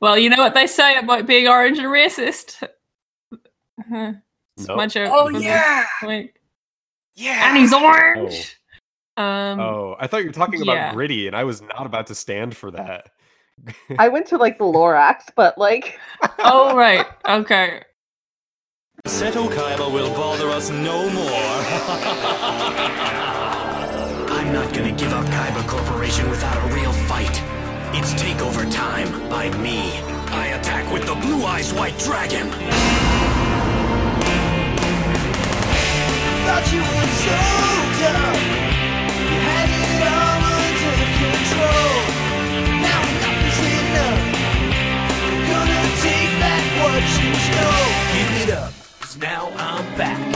Well, you know what they say about being orange and racist. Uh-huh. Nope. my joke. Oh for yeah, week. yeah. And he's orange. Um, Oh, I thought you were talking yeah. about gritty, and I was not about to stand for that. I went to like the Lorax, but like oh right. Okay. Seto Kaiba will bother us no more. I'm not gonna give up Kaiba Corporation without a real fight. It's takeover time by me. I attack with the Blue Eyes White Dragon. Thought you were so tough. You had it all under control. Now enough is enough. Gonna take back what you stole. Give it up, 'cause now I'm back.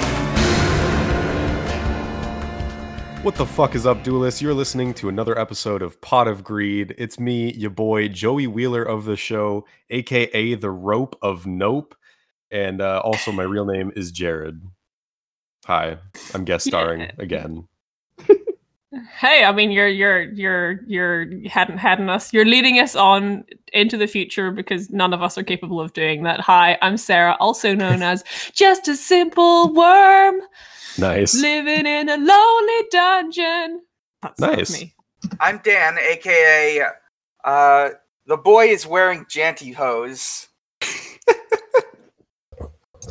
What the fuck is up, duelists? You're listening to another episode of Pot of Greed. It's me, your boy Joey Wheeler of the show, aka the Rope of Nope, and uh, also my real name is Jared. Hi, I'm guest starring Yeah. again. Hey, I mean, you're you're you're you're hadn't hadn't us. You're leading us on into the future because none of us are capable of doing that. Hi, I'm Sarah, also known as just a simple worm Nice. living in a lonely dungeon. That's, that's Nice. me. I'm Dan, aka uh, the boy is wearing jantyhose.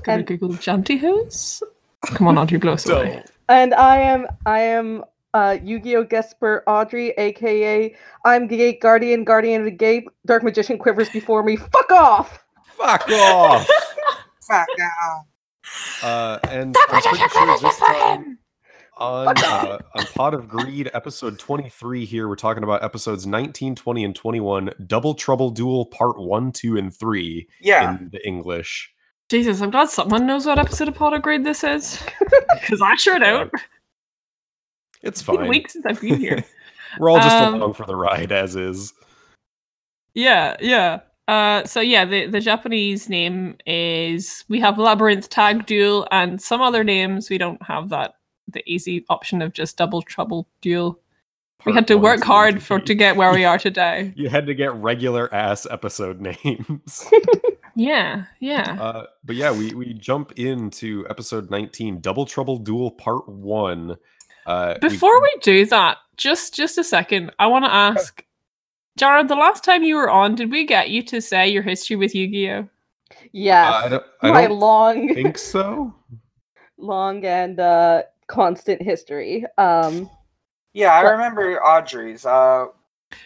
Gonna And- Google jantyhose. Come on, Audrey, blow us away. And I am I am uh Yu-Gi-Oh! Guesper Audrey, aka I'm Gate Guardian, Guardian of the Gate, Dark Magician quivers before me. Fuck off! Fuck off. Fuck now. Uh, and I'm pretty sure this time on uh, on Pot of Greed, episode 23 here, we're talking about episodes 19, 20, and 21, Double Trouble Duel Part 1, 2, and 3 Yeah. in the English. Jesus, I'm glad someone knows what episode of Pot of Greed this is. Because I sure don't. It's It's been fine. weeks since I've been here. We're all just Um, along for the ride as is. Yeah, yeah. Uh, so yeah, the, the Japanese name is we have Labyrinth Tag Duel and some other names. We don't have that the easy option of just Double Trouble Duel. we had to work hard for to get where we are today. You had to get regular ass episode names. yeah, yeah. uh, but yeah, we, we jump into episode 19, Double Trouble Duel Part 1. Uh, we- Before we do that, just just a second, I want to ask, Jared. The last time you were on, did we get you to say your history with Yu-Gi-Oh? Yes. Uh, I don't, I my don't long think so. long and uh constant history. Um Yeah, I What- remember Audrey's. Uh,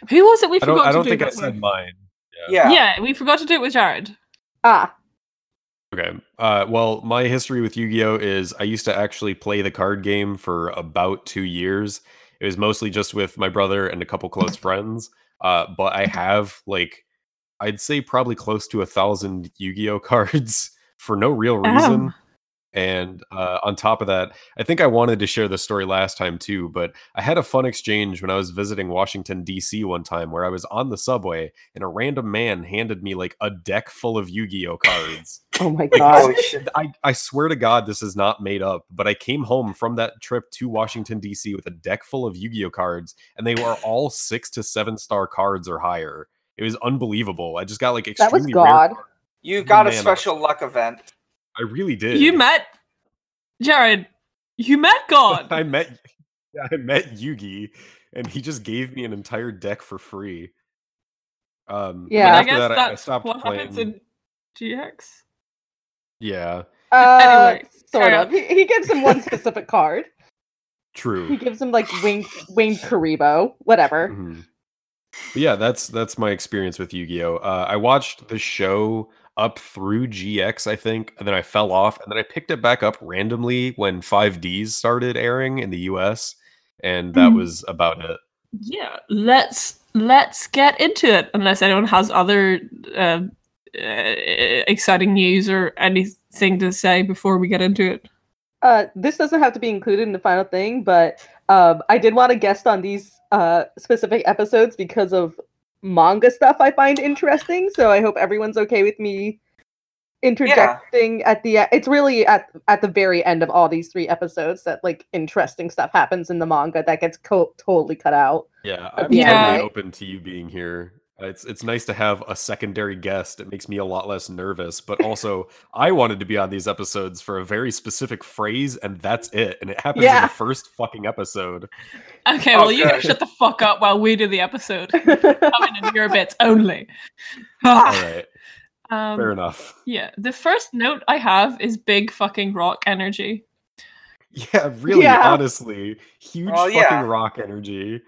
Who was it we I forgot don't, I don't do think I said with? mine. yeah. Yeah, we forgot to do it with Jared. ah, Okay. Uh, well, my history with Yu Gi Oh is I used to actually play the card game for about two years. It was mostly just with my brother and a couple close friends. Uh, but I have like, I'd say probably close to a thousand Yu Gi Oh cards for no real reason. And uh, on top of that, I think I wanted to share this story last time too, but I had a fun exchange when I was visiting Washington, D.C. one time where I was on the subway and a random man handed me like a deck full of Yu Gi Oh cards. Oh my Like, god. Holy. I, I swear to God, this is not made up, but I came home from that trip to Washington, D.C. with a deck full of Yu Gi Oh cards, and they were all six to seven star cards or higher. It was unbelievable. I just got like That was extremely rare God. You got a Man, I- special luck event. I really did. You met Jared. You met God. I met yeah, I met Yugi and he just gave me an entire deck for free. Um Yeah. I after guess that, I- I that's stopped what playing. happens in GX. Yeah, Uh Anyway, sort of. He, he gives him one specific card. True. He gives him like winged winged Kuriboh, whatever. Mhm. Yeah, that's that's my experience with Yu-Gi-Oh. Uh, I watched the show up through GX, I think, and then I fell off, and then I picked it back up randomly when 5Ds started airing in the US, and that Mhm. was about it. Yeah, let's let's get into it. Unless anyone has other uh, exciting news or anything to say before we get into it. Uh, this doesn't have to be included in the final thing, but um, I did want to guest on these uh, specific episodes because of manga stuff I find interesting. So I hope everyone's okay with me interjecting at the. It's really at at the very end of all these three episodes that like interesting stuff happens in the manga that gets co- totally cut out. Yeah, I'm yeah. totally open to you being here It's it's nice to have a secondary guest. It makes me a lot less nervous. But also, I wanted to be on these episodes for a very specific phrase, and that's it. And it happens in the first fucking episode. Okay, well, you good. shut the fuck up while we do the episode. Coming in your bits only. All Ah, um, fair enough. Yeah, the first note I have is big fucking rock energy. Yeah, really, Yeah. honestly, huge Well, fucking yeah. rock energy.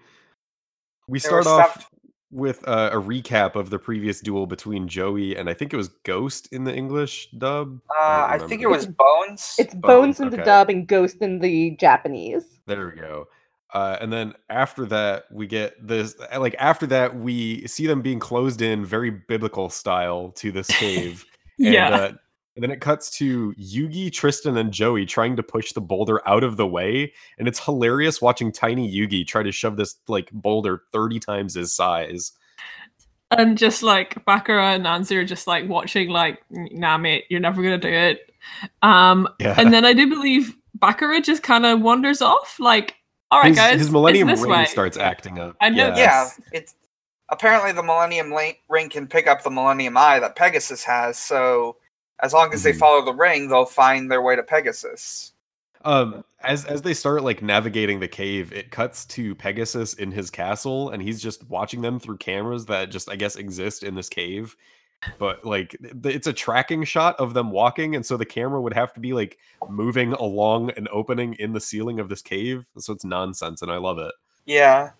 We There start off stuff- with uh, a recap of the previous duel between Joey and I think it was Ghost in the English dub. Uh, I don't think it was Bones. It's Bones, Bones in the dub and Ghost in the Japanese. There we go. Uh, and then after that, we get this. Like after that, we see them being closed in, very biblical style, to this cave. and, yeah. uh, and then it cuts to Yugi, Tristan, and Joey trying to push the boulder out of the way, and it's hilarious watching tiny Yugi try to shove this like boulder thirty times his size. and just like Bakura and Nancy are just like watching, like, nah, mate, you're never gonna do it. Um, Yeah, and then I do believe Bakura just kind of wanders off, like, all right, his, guys, his Millennium it's this Ring way. starts acting up. I know Yeah. yeah, it's apparently the Millennium Ring can pick up the Millennium Eye that Pegasus has. So as long as they Mhm. follow the ring, they'll find their way to Pegasus. Um, as as they start like navigating the cave, it cuts to Pegasus in his castle, and he's just watching them through cameras that just I guess exist in this cave. But like, it's a tracking shot of them walking, and so the camera would have to be like moving along an opening in the ceiling of this cave. So it's nonsense, and I love it. Yeah,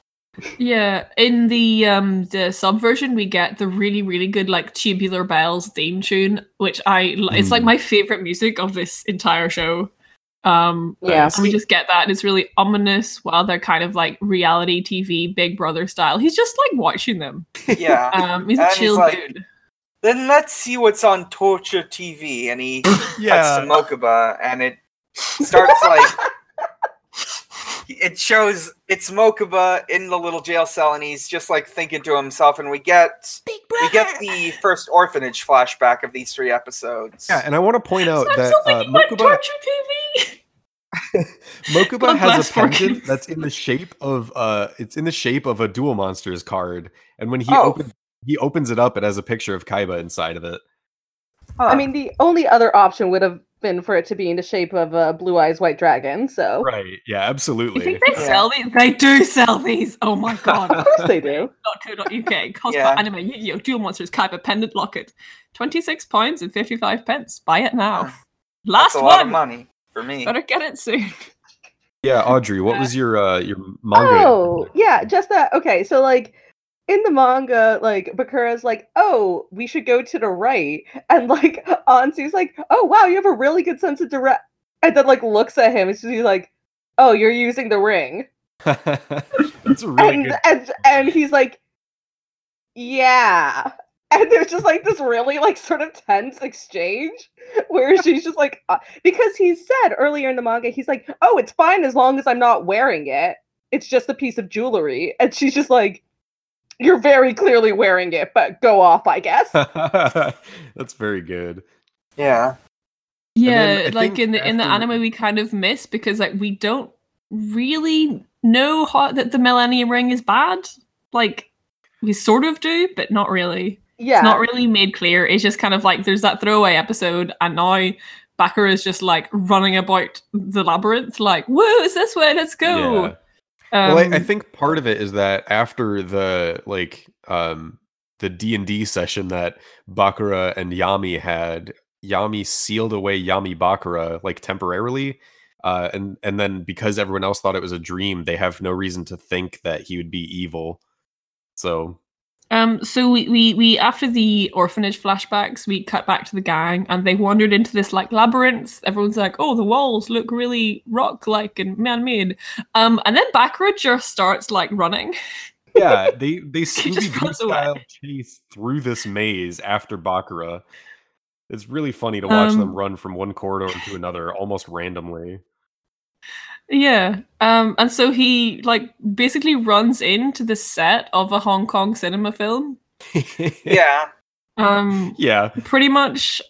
Yeah, in the um the subversion we get the really really good like tubular bells theme tune, which I l- it's like Mm. my favorite music of this entire show. Um Yeah. and we just get that and it's really ominous while they're kind of like reality TV Big Brother style. He's just like watching them. yeah. Um he's a And he's chill like- dude. then let's see what's on Torture TV, and he yeah. cuts to Mokuba, and it starts like it shows it's Mokuba in the little jail cell, and he's just like thinking to himself, and we get we get the first orphanage flashback of these three episodes. Yeah, and I want to point out I'm that still uh, thinking about Mokuba, torture TV. Mokuba has a pendant that's in the shape of uh it's in the shape of a duel Monsters card. And when he Oh. opens he opens it up, it has a picture of Kaiba inside of it. Huh. I mean, the only other option would have been for it to be in the shape of a blue eyes white dragon. So Right. Yeah, absolutely. You absolutely. think they Yeah. sell these? They do sell these. Oh my god. of course they do. .co.uk cosplay Yeah. anime Yu-Gi-Oh! Duel Monsters Kaiba pendant locket, twenty six pounds and fifty five pence. Buy it now. That's Last a lot of one. money for me. Better get it soon. yeah, Audrey, what was your uh your manga? Oh, yeah, just that. Okay, so like in the manga, like Bakura's like, "Oh, we should go to the right," and like Anzu's like, "Oh, wow, you have a really good sense of direct," and then like looks at him and she's like, "Oh, you're using the ring," That's really and, good. and and he's like, "Yeah." And there's just like this really like sort of tense exchange where she's just like, uh, because he said earlier in the manga, he's like, "Oh, it's fine as long as I'm not wearing it. It's just a piece of jewelry," and she's just like, "You're very clearly wearing it, but go off, I guess." That's very good. Yeah. Yeah, like in the in the anime we kind of miss because like we don't really know how that the Millennium Ring is bad. Like we sort of do, but not really. yeah, It's not really made clear. It's just kind of like there's that throwaway episode, and now Bakura is just like running about the labyrinth, like, "Woo, it's this way, let's go." Yeah. Well, I, I Um, think part of it is that after the like um the D and D session that Bakura and Yami had, Yami sealed away Yami Bakura like temporarily, uh, and and then because everyone else thought it was a dream, they have no reason to think that he would be evil. So Um, so we, we we after the orphanage flashbacks, we cut back to the gang, and they wandered into this like labyrinth. Everyone's like, "Oh, the walls look really rock-like and man-made." Um, and then Bakura just starts like running. yeah, they they Scooby Doo runs away. style chase through this maze after Bakura. It's really funny to watch them Um, run from one corridor to another almost randomly. Yeah. Um, and so he like basically runs into the set of a Hong Kong cinema film. Yeah. Um, yeah. pretty much.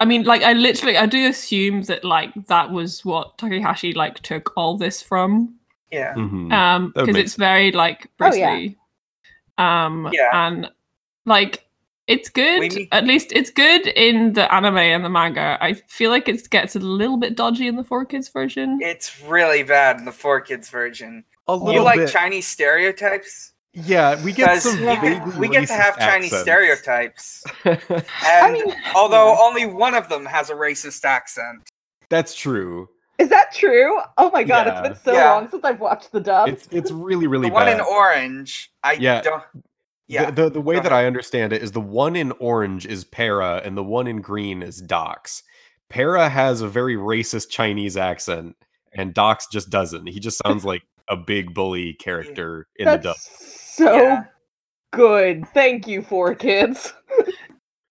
I mean, like I literally, I do assume that like that was what Takahashi like took all this from. Yeah. mhm. um because make it's very like Bruce Oh, yeah. Um Yeah. and like it's good. We need- At least it's good in the anime and the manga. I feel like it gets a little bit dodgy in the four kids version. It's really bad in the four kids version. A little You like bit. Chinese stereotypes? yeah, we get some. we, get- we get to racist have Chinese stereotypes. And I mean, although only one of them has a racist accent. That's true. is that true? Oh my god, Yeah. it's been so Yeah. long since I've watched the dub. It's it's really really The one bad. in orange, I Yeah. don't. Yeah, The, the, the way that. I understand it is the one in orange is Para and the one in green is Dox. Para has a very racist Chinese accent and Dox just doesn't. He just sounds like a big bully character in the That's dub. so Yeah. good. Thank you, four kids.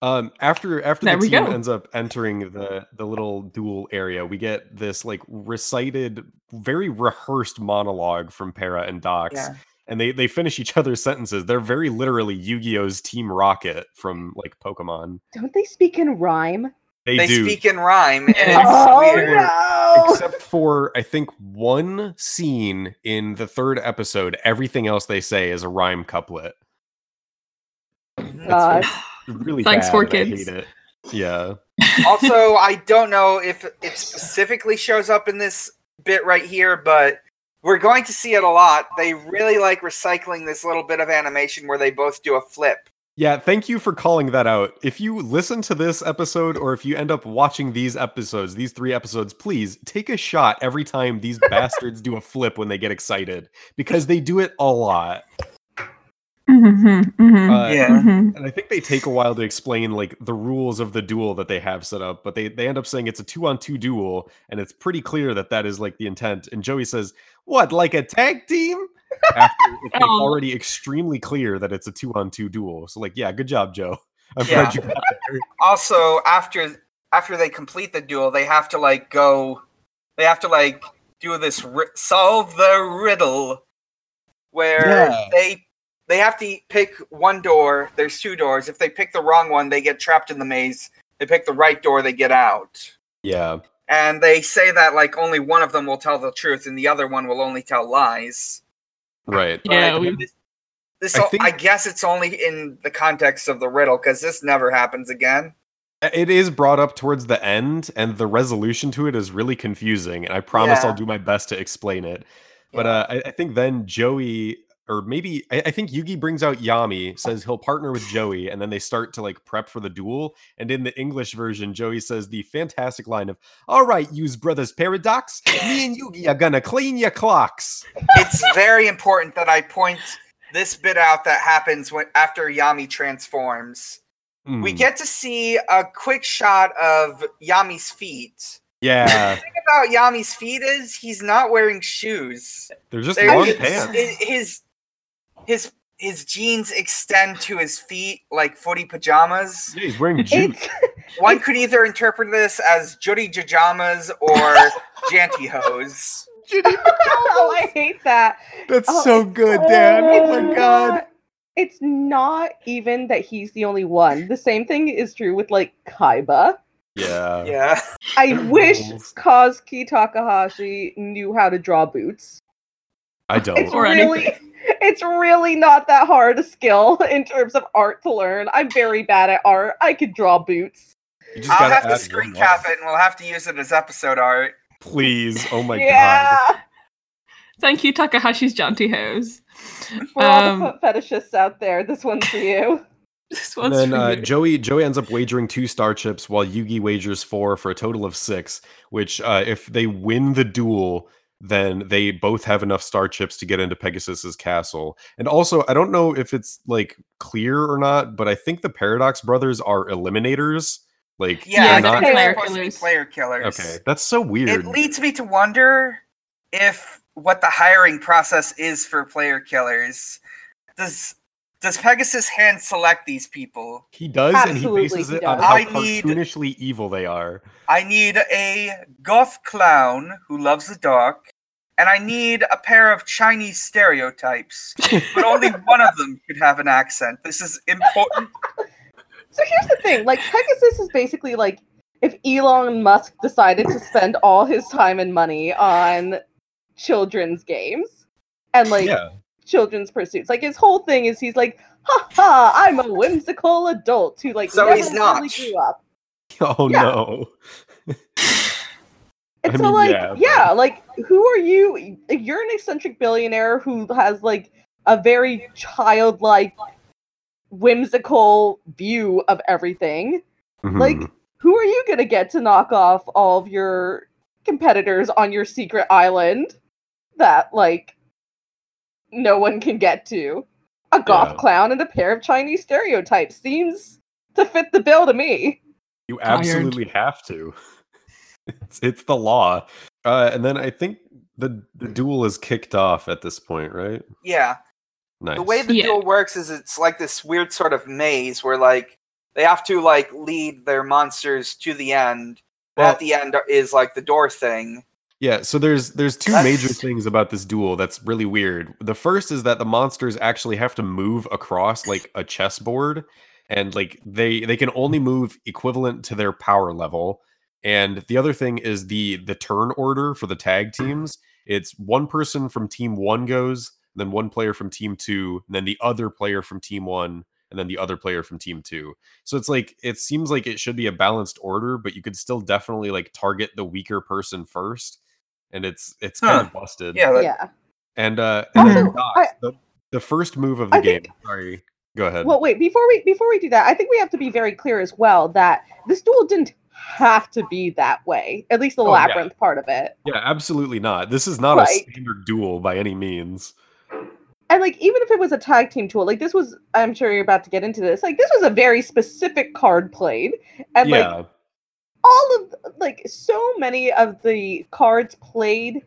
Um, after after There the team go. ends up entering the the little duel area, we get this like recited, very rehearsed monologue from Para and Dox, Yeah. And they they finish each other's sentences. They're very literally Yu-Gi-Oh's Team Rocket from like Pokemon. Don't they speak in rhyme? They, They do, speak in rhyme, and it's oh weird. no! except for I think one scene in the third episode. Everything else they say is a rhyme couplet. God. Really Thanks, bad, four and I kids. hate it. Yeah. also, I don't know if it specifically shows up in this bit right here, but we're going to see it a lot. They really like recycling this little bit of animation where they both do a flip. Yeah, thank you for calling that out. If you listen to this episode or if you end up watching these episodes, these three episodes, please take a shot every time these bastards do a flip when they get excited because they do it a lot. Mhm, mhm, Uh, Yeah. mhm. And I think they take a while to explain like the rules of the duel that they have set up, but they they end up saying it's a two on two duel, and it's pretty clear that that is like the intent. And Joey says, "What, like a tag team?" After it's like, Oh. already extremely clear that it's a two on two duel. So like, yeah, good job, Joe. I'm Yeah. glad you got there. Also, after after they complete the duel, they have to like go. They have to like do this ri- solve the riddle, where Yeah. they they have to pick one door. There's two doors. If they pick the wrong one, they get trapped in the maze. They pick the right door, they get out. Yeah. And they say that like only one of them will tell the truth, and the other one will only tell lies. Right. Yeah, But we- this, this I I, guess it's only in the context of the riddle because this never happens again. It is brought up towards the end, and the resolution to it is really confusing. And I promise Yeah. I'll do my best to explain it. But uh, I, I think then Joey, or maybe I, I think Yugi brings out Yami, says he'll partner with Joey, and then they start to like prep for the duel. And in the English version, Joey says the fantastic line of, "All right, use brothers paradox. Me and Yugi are gonna clean your clocks." it's very important that I point this bit out that happens when after Yami transforms. We Hmm, get to see a quick shot of Yami's feet. yeah. The thing about Yami's feet is he's not wearing shoes. They're just They're- long his, pants. his his his jeans extend to his feet like footy pajamas. Yeah, he's wearing jute. One could either interpret this as Judy Jajamas or Janty Hose. Jantyhose. oh, I hate that. That's Oh, so good, Dan. Oh my It's god. It's not even that he's the only one. The same thing is true with like Kaiba. Yeah. Yeah. I wish rules. Kazuki Takahashi knew how to draw boots. I don't. It's Or really it's really not that hard a skill in terms of art to learn. I'm very bad at art. I could draw boots. You just I'll have to screen cap it and we'll have to use it as episode art. Please. Oh my god. Thank you, Takahashi's Janty Hose. For all Um, the foot fetishists out there, this one's for you. This And then for uh, you. Joey Joey ends up wagering two star chips while Yugi wagers four for a total of six. Which, uh, if they win the duel, then they both have enough star chips to get into Pegasus's castle. And also, I don't know if it's like clear or not, but I think the Paradox brothers are eliminators. Like, Yeah, Yeah, they're not. player they're supposed to be killers. player killers. Okay, that's so weird. It leads me to wonder if what the hiring process is for player killers. Does does Pegasus hand select these people? He does, and he bases he it on how I need- cartoonishly evil they are. I need a goth clown who loves the dark, and I need a pair of Chinese stereotypes. but only one of them could have an accent. This is important. So here's the thing, like Pegasus is basically like if Elon Musk decided to spend all his time and money on children's games and like yeah, children's pursuits. Like his whole thing is he's like, ha ha, I'm a whimsical adult who like So never he's not. really grew up. Oh Yeah. no. And I so mean, like yeah, yeah, but- like who are you? You're an eccentric billionaire who has like a very childlike, whimsical view of everything. Like, Mhm. who are you gonna get to knock off all of your competitors on your secret island that like no one can get to? A goth Yeah. clown and a pair of Chinese stereotypes seems to fit the bill to me. You Tired. absolutely have to. It's it's the law. Uh, and then I think the the duel is kicked off at this point, right? Yeah. Nice. The way the Yeah. duel works is it's like this weird sort of maze where like they have to like lead their monsters to the end. Well- at the end is like the door thing. Yeah, so there's there's two major things about this duel that's really weird. The first is that the monsters actually have to move across like a chessboard and like they they can only move equivalent to their power level. And the other thing is the the turn order for the tag teams. It's one person from team 1 goes, then one player from team 2, then the other player from team 1 and then the other player from team 2. So it's like it seems like it should be a balanced order, but you could still definitely like target the weaker person first and it's it's kind of busted. Yeah, that- yeah. And uh, and then Also, Doc, I- the, the first move of the I game. think- Sorry, go ahead. Well, wait before we before we do that, I think we have to be very clear as well that this duel didn't have to be that way. At least the Oh, yeah. labyrinth part of it. yeah, absolutely not. This is not Right. a standard duel by any means. And like even if it was a tag team tool, like this was I'm sure you're about to get into this. Like this was a very specific card played. And like yeah, all of like so many of the cards played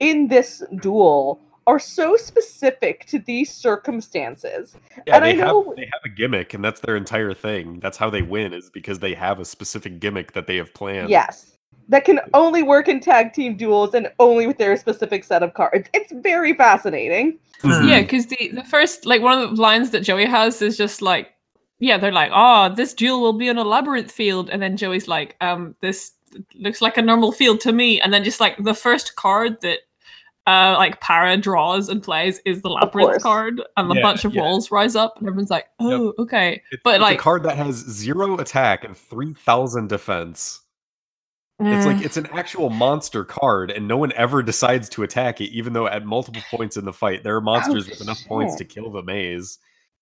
in this duel are so specific to these circumstances. yeah. and They I know- have they have a gimmick, and that's their entire thing. That's how they win is because they have a specific gimmick that they have planned. Yes. That can only work in tag team duels and only with their specific set of cards. It's very fascinating. Mhm. Yeah, because the the first like one of the lines that Joey has is just like, yeah, they're like, oh, this duel will be on a labyrinth field, and then Joey's like, um, this looks like a normal field to me, and then just like the first card that. Uh, like Para draws and plays is the labyrinth card, and a Yeah, bunch of yeah. walls rise up, and everyone's like, "Oh, okay." It's, But, it's like- a card that has zero attack and three thousand defense. It's Mm. like it's an actual monster card, and no one ever decides to attack it, even though at multiple points in the fight there are monsters with enough points to kill the maze.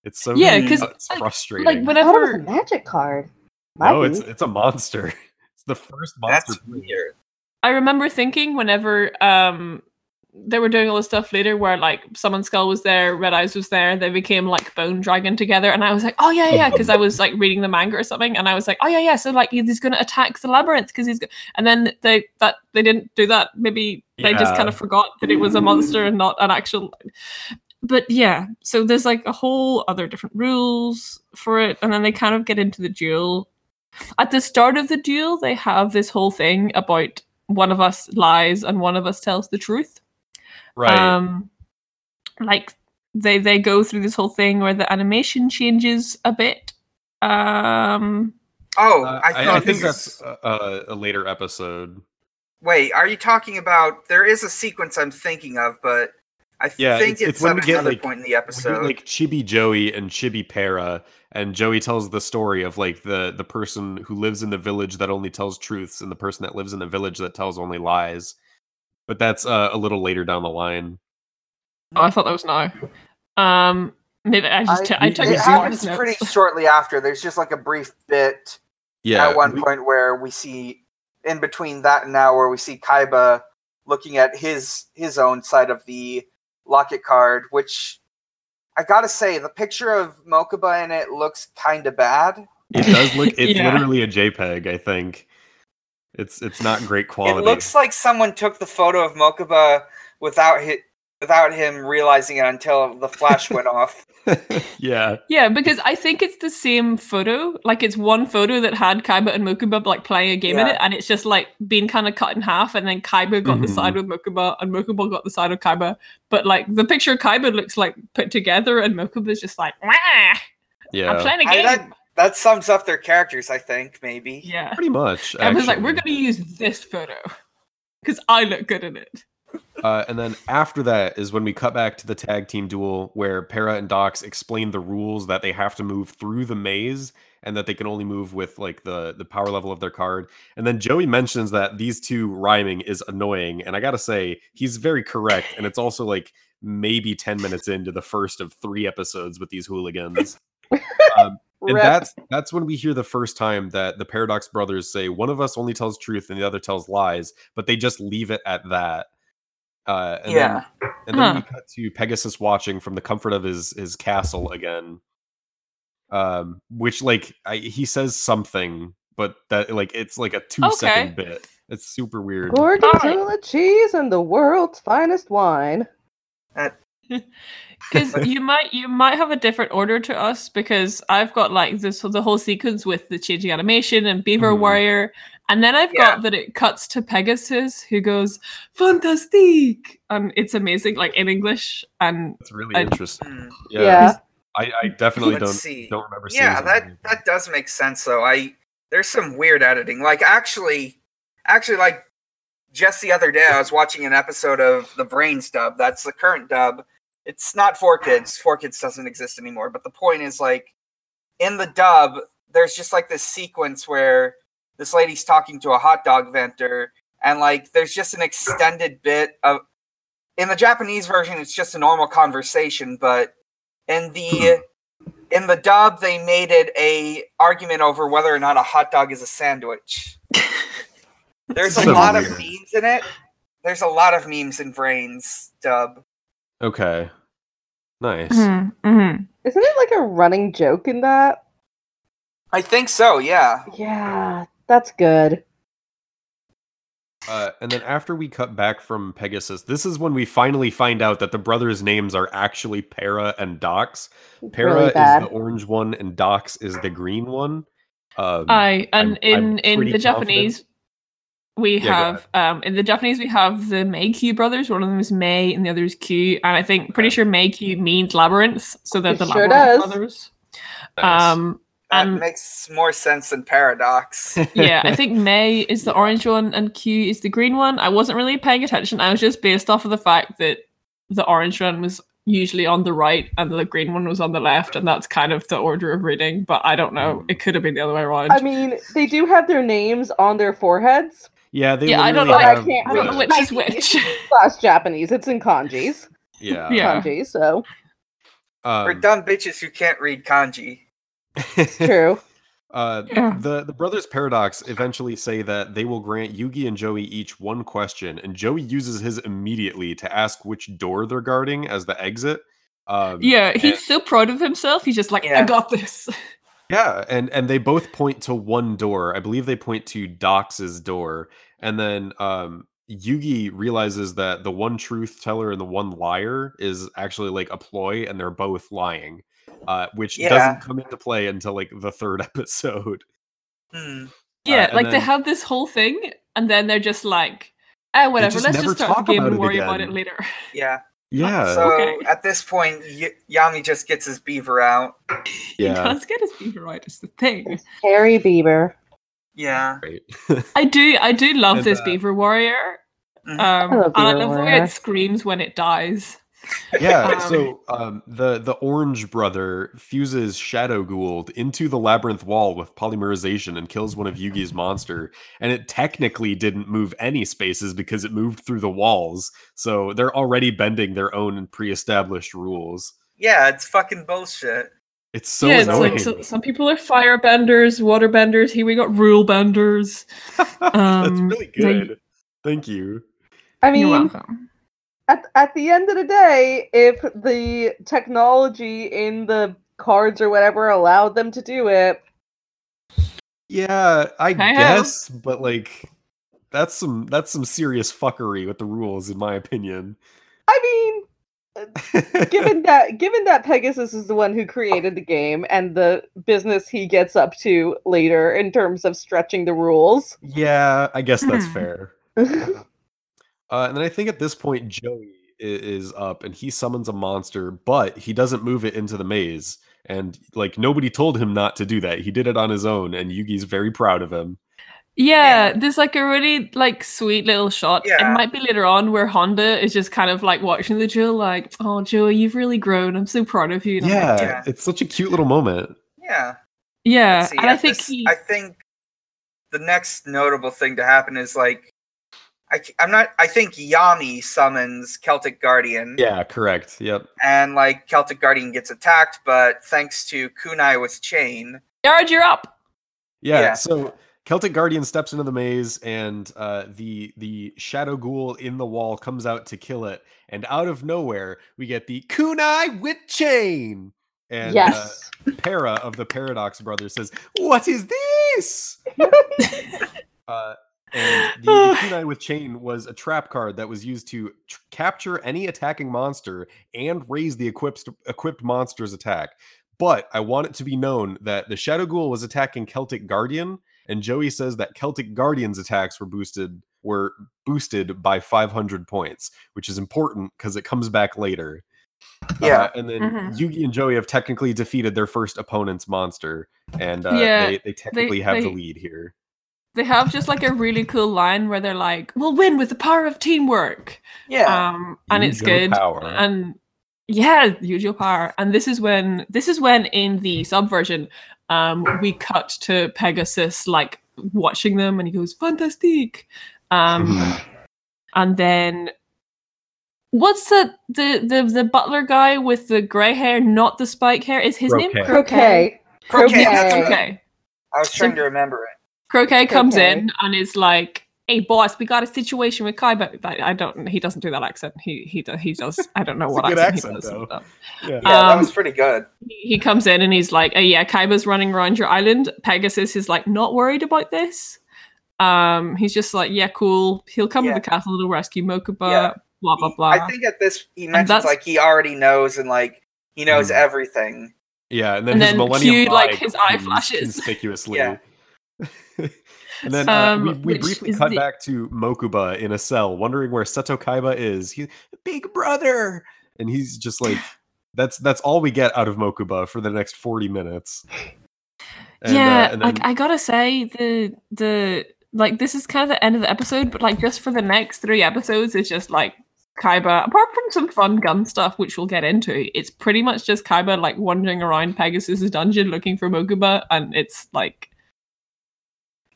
It's so Yeah, 'cause, it's like- frustrating. like I thought it was a magic card. Might no, it's be. it's a monster. It's the first monster. That's played. weird. I remember thinking whenever um they were doing all this stuff later where like Summon Skull was there, Red Eyes was there, they became like Bone Dragon together, and I was like, oh yeah, yeah, because I was like reading the manga or something, and I was like, oh yeah, yeah, so like he's gonna attack the labyrinth because he's, go-. and then they that they didn't do that. Maybe they just kind of forgot that it was a monster and not an actual. But yeah, so there's like a whole other different rules for it, and then they kind of get into the duel. At the start of the duel, they have this whole thing about one of us lies and one of us tells the truth. Right. Um, like they they go through this whole thing where the animation changes a bit. Um, Oh, Uh, I I, thought I think this that's a, a later episode. Wait, are you talking about? There is a sequence I'm thinking of, but I Yeah, think it's- it's, it's when at we get, another like- point in the episode. like Chibi Joey and Chibi Para, and Joey tells the story of like the the person who lives in the village that only tells truths, and the person that lives in the village that tells only lies. But that's uh, a little later down the line. oh, I thought that was now. Um, maybe I just I- t- I took it it happens pretty shortly after. There's just like a brief bit Yeah, at one we- point where we see in between that and now where we see Kaiba looking at his his own side of the locket card, which I gotta say the picture of Mokuba in it looks kind of bad. it does look. It's Yeah. literally a JPEG. I think it's it's not great quality. It looks like someone took the photo of Mokuba without hit without him realizing it until the flash went off. yeah, Yeah, because I think it's the same photo. Like it's one photo that had Kaiba and Mokuba like playing a game in it, and it's just like being kind of cut in half, and then Kaiba got the Mhm. side with Mokuba, and Mokuba got the side of Kaiba. But like the picture of Kaiba looks like put together, and Mokuba's just like, Wah! I'm playing a I- game. that, that sums up their characters, I think, maybe. yeah. pretty much. I was like, we're gonna use this photo because I look good in it. Uh, and then after that is when we cut back to the tag team duel where Para and Dox explain the rules that they have to move through the maze and that they can only move with like the the power level of their card. And then Joey mentions that these two rhyming is annoying, and I gotta say he's very correct. And it's also like maybe ten minutes into the first of three episodes with these hooligans. Um, and that's that's when we hear the first time that the Paradox brothers say one of us only tells truth and the other tells lies, but they just leave it at that. Uh, and Yeah. then, and then we cut to Pegasus watching from the comfort of his his castle again. Um, which like I, he says something, but that like it's like a two second Okay. bit. It's super weird. Gorgonzola cheese and the world's finest wine. because you might you might have a different order to us because I've got like this the whole sequence with the changing animation and Beaver Mhm. Warrior, and then I've Yeah. got that it cuts to Pegasus who goes fantastique, and it's amazing like in English and It's really I- interesting. Hmm. Yeah, Yeah. I, I definitely Let's don't see. don't remember. seeing Yeah, that like that does make sense though. I there's some weird editing. Like actually, actually, like just the other day, I was watching an episode of the VRAINS dub. That's the current dub. It's not Four Kids. Four Kids doesn't exist anymore. But the point is, like, in the dub, there's just like this sequence where this lady's talking to a hot dog vendor, and like, there's just an extended bit of. In the Japanese version, it's just a normal conversation, but in the in the dub they made it a argument over whether or not a hot dog is a sandwich there's a So lot of memes in it there's a lot of memes in VRAINS dub Okay. Nice. Mhm, mhm. Isn't it like a running joke in that? i think so yeah Yeah, that's good. Uh, and then after we cut back from Pegasus, this is when we finally find out that the brothers' names are actually Para and Dox. Para really is the orange one, and Dox is the green one. Um, I and I'm- in I'm in pretty the confident. Japanese we Yeah, have um in the Japanese we have the Meikyu brothers. One of them is Mei and the other is Kyu. And I think pretty Okay. sure Meikyu means labyrinth, so they're It the sure labyrinth does. brothers. nice. Um that Um, makes more sense than paradox yeah, I think Mei is the orange one and Kyu is the green one. I wasn't really paying attention. I was just based off of the fact that the orange one was usually on the right and the green one was on the left, and that's kind of the order of reading. But I don't know. It could have been the other way around. I mean, they do have their names on their foreheads. yeah, they yeah, I don't know. I have can't I don't know the- which is which. Slash Japanese. It's in kanjis. Yeah. Yeah. Kanji, so for Um, dumb bitches who can't read kanji true. Uh, Yeah. the the brothers paradox eventually say that they will grant Yugi and Joey each one question, and Joey uses his immediately to ask which door they're guarding as the exit. Um, Yeah, he's and- so proud of himself. He's just like, I got this. yeah, and and they both point to one door. I believe they point to Dox's door, and then um, Yugi realizes that the one truth teller and the one liar is actually like a ploy, and they're both lying, uh, which Yeah. doesn't come into play until like the third episode. Hmm. Yeah, and like they have this whole thing, and then they're just like, ah, whatever. just Let's just start the talk game about and it worry about it again. later. yeah Yeah, so Okay. at this point y- yami just gets his beaver out Yeah. he yeah. does get his beaver right. It's the thing. Harry Beaver. yeah Right. I do, I do love And, this uh, beaver warrior. Mhm. Um, I love and I love the way it screams when it dies. Yeah Um, so um the the orange brother fuses shadow ghoul into the labyrinth wall with polymerization and kills one of yugi's monster and it technically didn't move any spaces because it moved through the walls so they're already bending their own pre-established rules yeah it's fucking bullshit it's so yeah, it's annoying like so, some people are firebenders, waterbenders. Here we got rule benders. that's um, really they- good thank you I You're mean, welcome. At at the end of the day, if the technology in the cards or whatever allowed them to do it, yeah i Hey-ho. guess but like that's some that's some serious fuckery with the rules in my opinion I mean, given that given that Pegasus is the one who created the game and the business he gets up to later in terms of stretching the rules. Yeah, I guess that's Hmm. fair. Uh, and then I think at this point, Joey i- is up and he summons a monster, but he doesn't move it into the maze. And like nobody told him not to do that. He did it on his own, and Yugi's very proud of him. Yeah, Yeah. there's like a really like sweet little shot. It Yeah. might be later on where Honda is just kind of like watching the Joe, like, "Oh, Joey, you've really grown. I'm so proud of you." And I'm like, Yeah, Yeah. it's such a cute little moment. Yeah. yeah, Let's see, and I at think this- he, I think the next notable thing to happen is like I, am not. I think Yami summons Celtic Guardian, Yeah, correct. Yep. and like Celtic Guardian gets attacked, but thanks to Kunai with Chain, Jared, you're up. Yeah, Yeah. So Celtic Guardian steps into the maze, and uh, the the shadow ghoul in the wall comes out to kill it. And out of nowhere, we get the kunai with chain. And yes. uh, Para of the Paradox Brothers says, "What is this?" uh, and the, kunai with chain was a trap card that was used to tr- capture any attacking monster and raise the equipped equipped monster's attack. But I want it to be known that the Shadow Ghoul was attacking Celtic Guardian, and Joey says that Celtic Guardian's attacks were boosted were boosted by 500 points, which is important because it comes back later. Yeah. Uh, and then Mhm. Yugi and Joey have technically defeated their first opponent's monster, and uh, Yeah, they, they technically have the lead here. They have just like a really cool line where they're like, "We'll win with the power of teamwork." yeah, Um, and it's good. power. And yeah, use your power. And this is when this is when in the subversion, um, we cut to Pegasus like watching them, and he goes, "Fantastic." Um, and then what's the the the the butler guy with the gray hair, not the spike hair? Is his name Croquet. Croquet. Croquet. Yes, Croquet. Croquet. I was trying so- to remember it. Croquet comes Croquet. in and is like, "Hey, boss, we got a situation with Kai." But I, I don't. He doesn't do that accent. He he does. He does. I don't know It's a what good accent, accent, he does. though. but- Yeah. Yeah, that Um, was pretty good. he he comes in and he's like, oh, "Yeah, Kaiba's running around your island." Pegasus is like, not worried about this. Um, he's just like, "Yeah, cool. He'll come Yeah. to the castle to rescue Mokuba." Yeah. Blah blah blah. I think at this he mentions like he already knows and like he knows Mhm. everything. Yeah, and then And his then Millennium cued, like, his eye flashes. conspicuously. Yeah. And then uh, Um, we, we briefly cut the- back to Mokuba in a cell, wondering where Seto Kaiba is. He, big brother, and he's just like, that's that's all we get out of Mokuba for the next forty minutes. And, uh, yeah, like I gotta say the the like this is kind of the end of the episode, but like just for the next three episodes, it's just like Kaiba. Apart from some fun gun stuff, which we'll get into, it's pretty much just Kaiba like wandering around Pegasus's dungeon looking for Mokuba, and it's like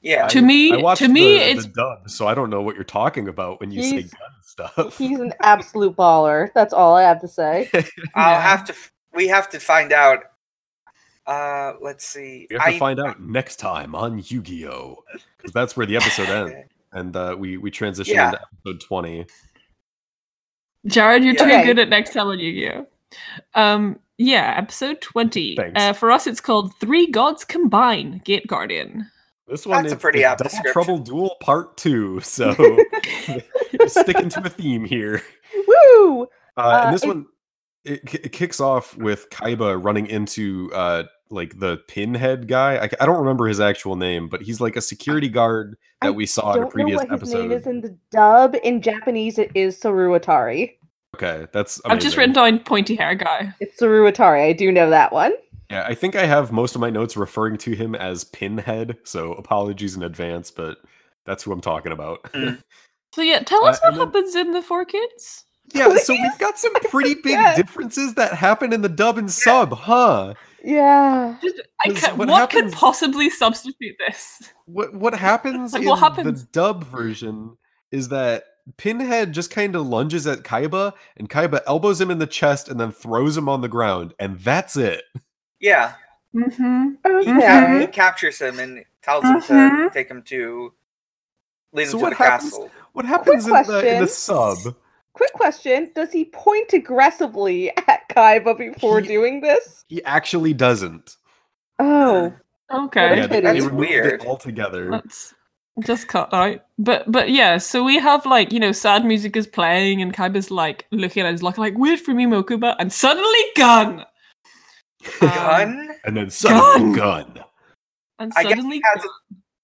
Yeah. to me- I to me, the, it's- the dub, so I don't know what you're talking about when you say gun stuff. He's an absolute baller. That's all I have to say. I'll Yeah. have to. We have to find out. Uh, let's see. We have to I- find out next time on Yu-Gi-Oh, because that's where the episode ends, and uh, we we transition Yeah. into episode twenty. Jared, you're too Okay. good at next time on Yu-Gi-Oh. Um, yeah, episode twenty. Uh, for us, it's called Three Gods Combine, Gate Guardian. This one That's a is pretty it's apt Double. Trouble Duel Part Two, so sticking to a theme here. Woo! Uh, Uh, and this it- one it, it kicks off with Kaiba running into uh like the pinhead guy. I, I don't remember his actual name, but he's like a security guard that I we saw in a Don't know previous what his name is in the dub. In Japanese, it is Saru Atari. Okay, that's I've just written down pointy hair guy. It's Saru Atari. I do know that one. Yeah, I think I have most of my notes referring to him as Pinhead, so apologies in advance, but that's who I'm talking about. So yeah, tell Uh, us what then- happens in the Four Kids. yeah, so we've got some pretty big forget. differences that happen in the dub and sub, huh? Yeah. Just, I 'Cause ca- what what, could possibly substitute this? What what happens Like, in what happens? the dub version is that Pinhead just kind of lunges at Kaiba, and Kaiba elbows him in the chest and then throws him on the ground, and that's it. Yeah. Mm-hmm. He, ca- he captures him and tells him to Mhm. take him to lead him So to the happens- castle. What happens in the, in the sub? Quick question: Does he point aggressively at Kaiba before He- doing this? He actually doesn't. Oh, Okay. Yeah, they, That's they removed weird. it altogether. That's just cut out. But but yeah, so we have like, you know, sad music is playing and Kaiba's like looking at his luck like, weird for me, Mokuba, and suddenly gun. Um, Gun? And then suddenly Gun! gun. And I guess suddenly he has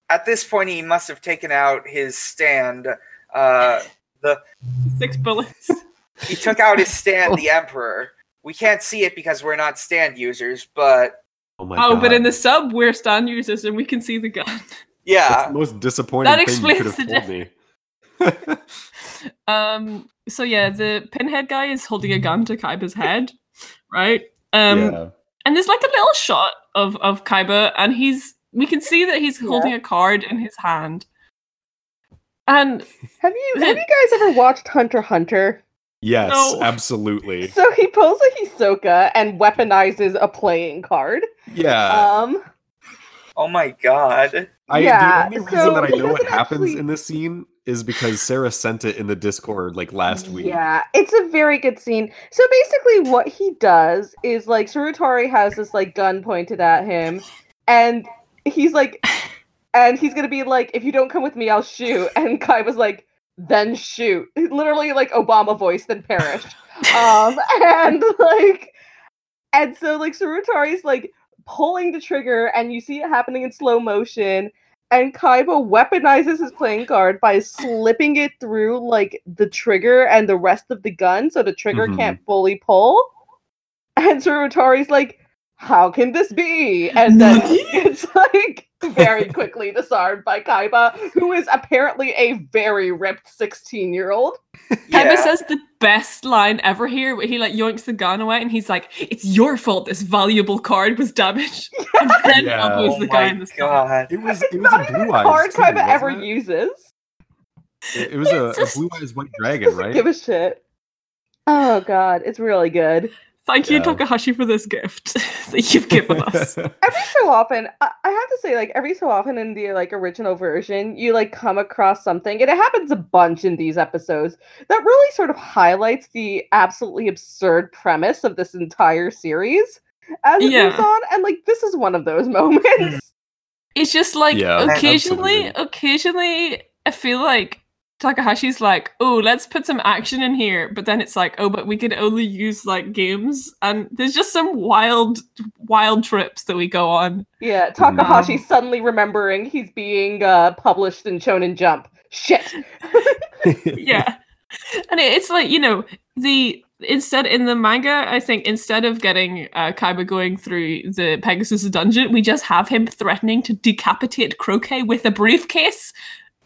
At this point, he must have taken out his stand. Uh, the six bullets. he took out his stand, the Emperor. We can't see it because we're not stand users, but Oh my oh, god. but in the sub we're stand users and we can see the gun. Yeah. That's the most disappointing That thing you could explains have the told me. Um. So yeah, the pinhead guy is holding a gun to Kaiba's head, right? Um. yeah. And there's like a little shot of of Kaiba, and he's we can see that he's holding a card in his hand. And Have you have you guys ever watched Hunter Hunter? Yes, No. absolutely. So he pulls a Hisoka and weaponizes a playing card. Yeah. Um, Oh my god. I, yeah, the only reason so that I he know what happens actually- in this scene is because Sarah sent it in the Discord like last week. Yeah, it's a very good scene. So basically, what he does is like Saruwatari has this like gun pointed at him, and he's like, and he's gonna be like, "If you don't come with me, I'll shoot." And Kai was like, "Then shoot!" Literally like Obama voice, then perish. um, and like, and so like Saruwatari's like pulling the trigger, and you see it happening in slow motion. And Kaiba weaponizes his playing card by slipping it through like the trigger and the rest of the gun so the trigger Mhm. can't fully pull. And Saruwatari's like, how can this be? And then it's like very quickly disarmed by Kaiba, who is apparently a very ripped 16 year old. Kaiba Yeah. says the best line ever here, where he like yoinks the gun away, and he's like, "It's your fault this valuable card was damaged." And then Yeah. elbows Oh the guy in the stomach. god. It was it was not a blue a eyes. card too, Kaiba ever it? uses. It, it was a, It's a blue eyes white dragon, right? give a shit. Oh god, it's really good. Thank you, Yeah. Takahashi, for this gift that you've given us. every so often I, I have to say like every so often in the like original version you like come across something and it happens a bunch in these episodes that really sort of highlights the absolutely absurd premise of this entire series as it moves Yeah. on and like this is one of those moments It's just like Yeah, occasionally, absolutely. occasionally, I feel like Takahashi's like, "Oh, let's put some action in here," but then it's like, "Oh, but we can only use like games," and there's just some wild, wild trips that we go on. yeah takahashi Um, suddenly remembering he's being uh published in shonen jump. Shit. Yeah. And it, it's like you know the instead in the manga i think instead of getting uh, kaiba going through the pegasus dungeon we just have him threatening to decapitate croquet with a briefcase.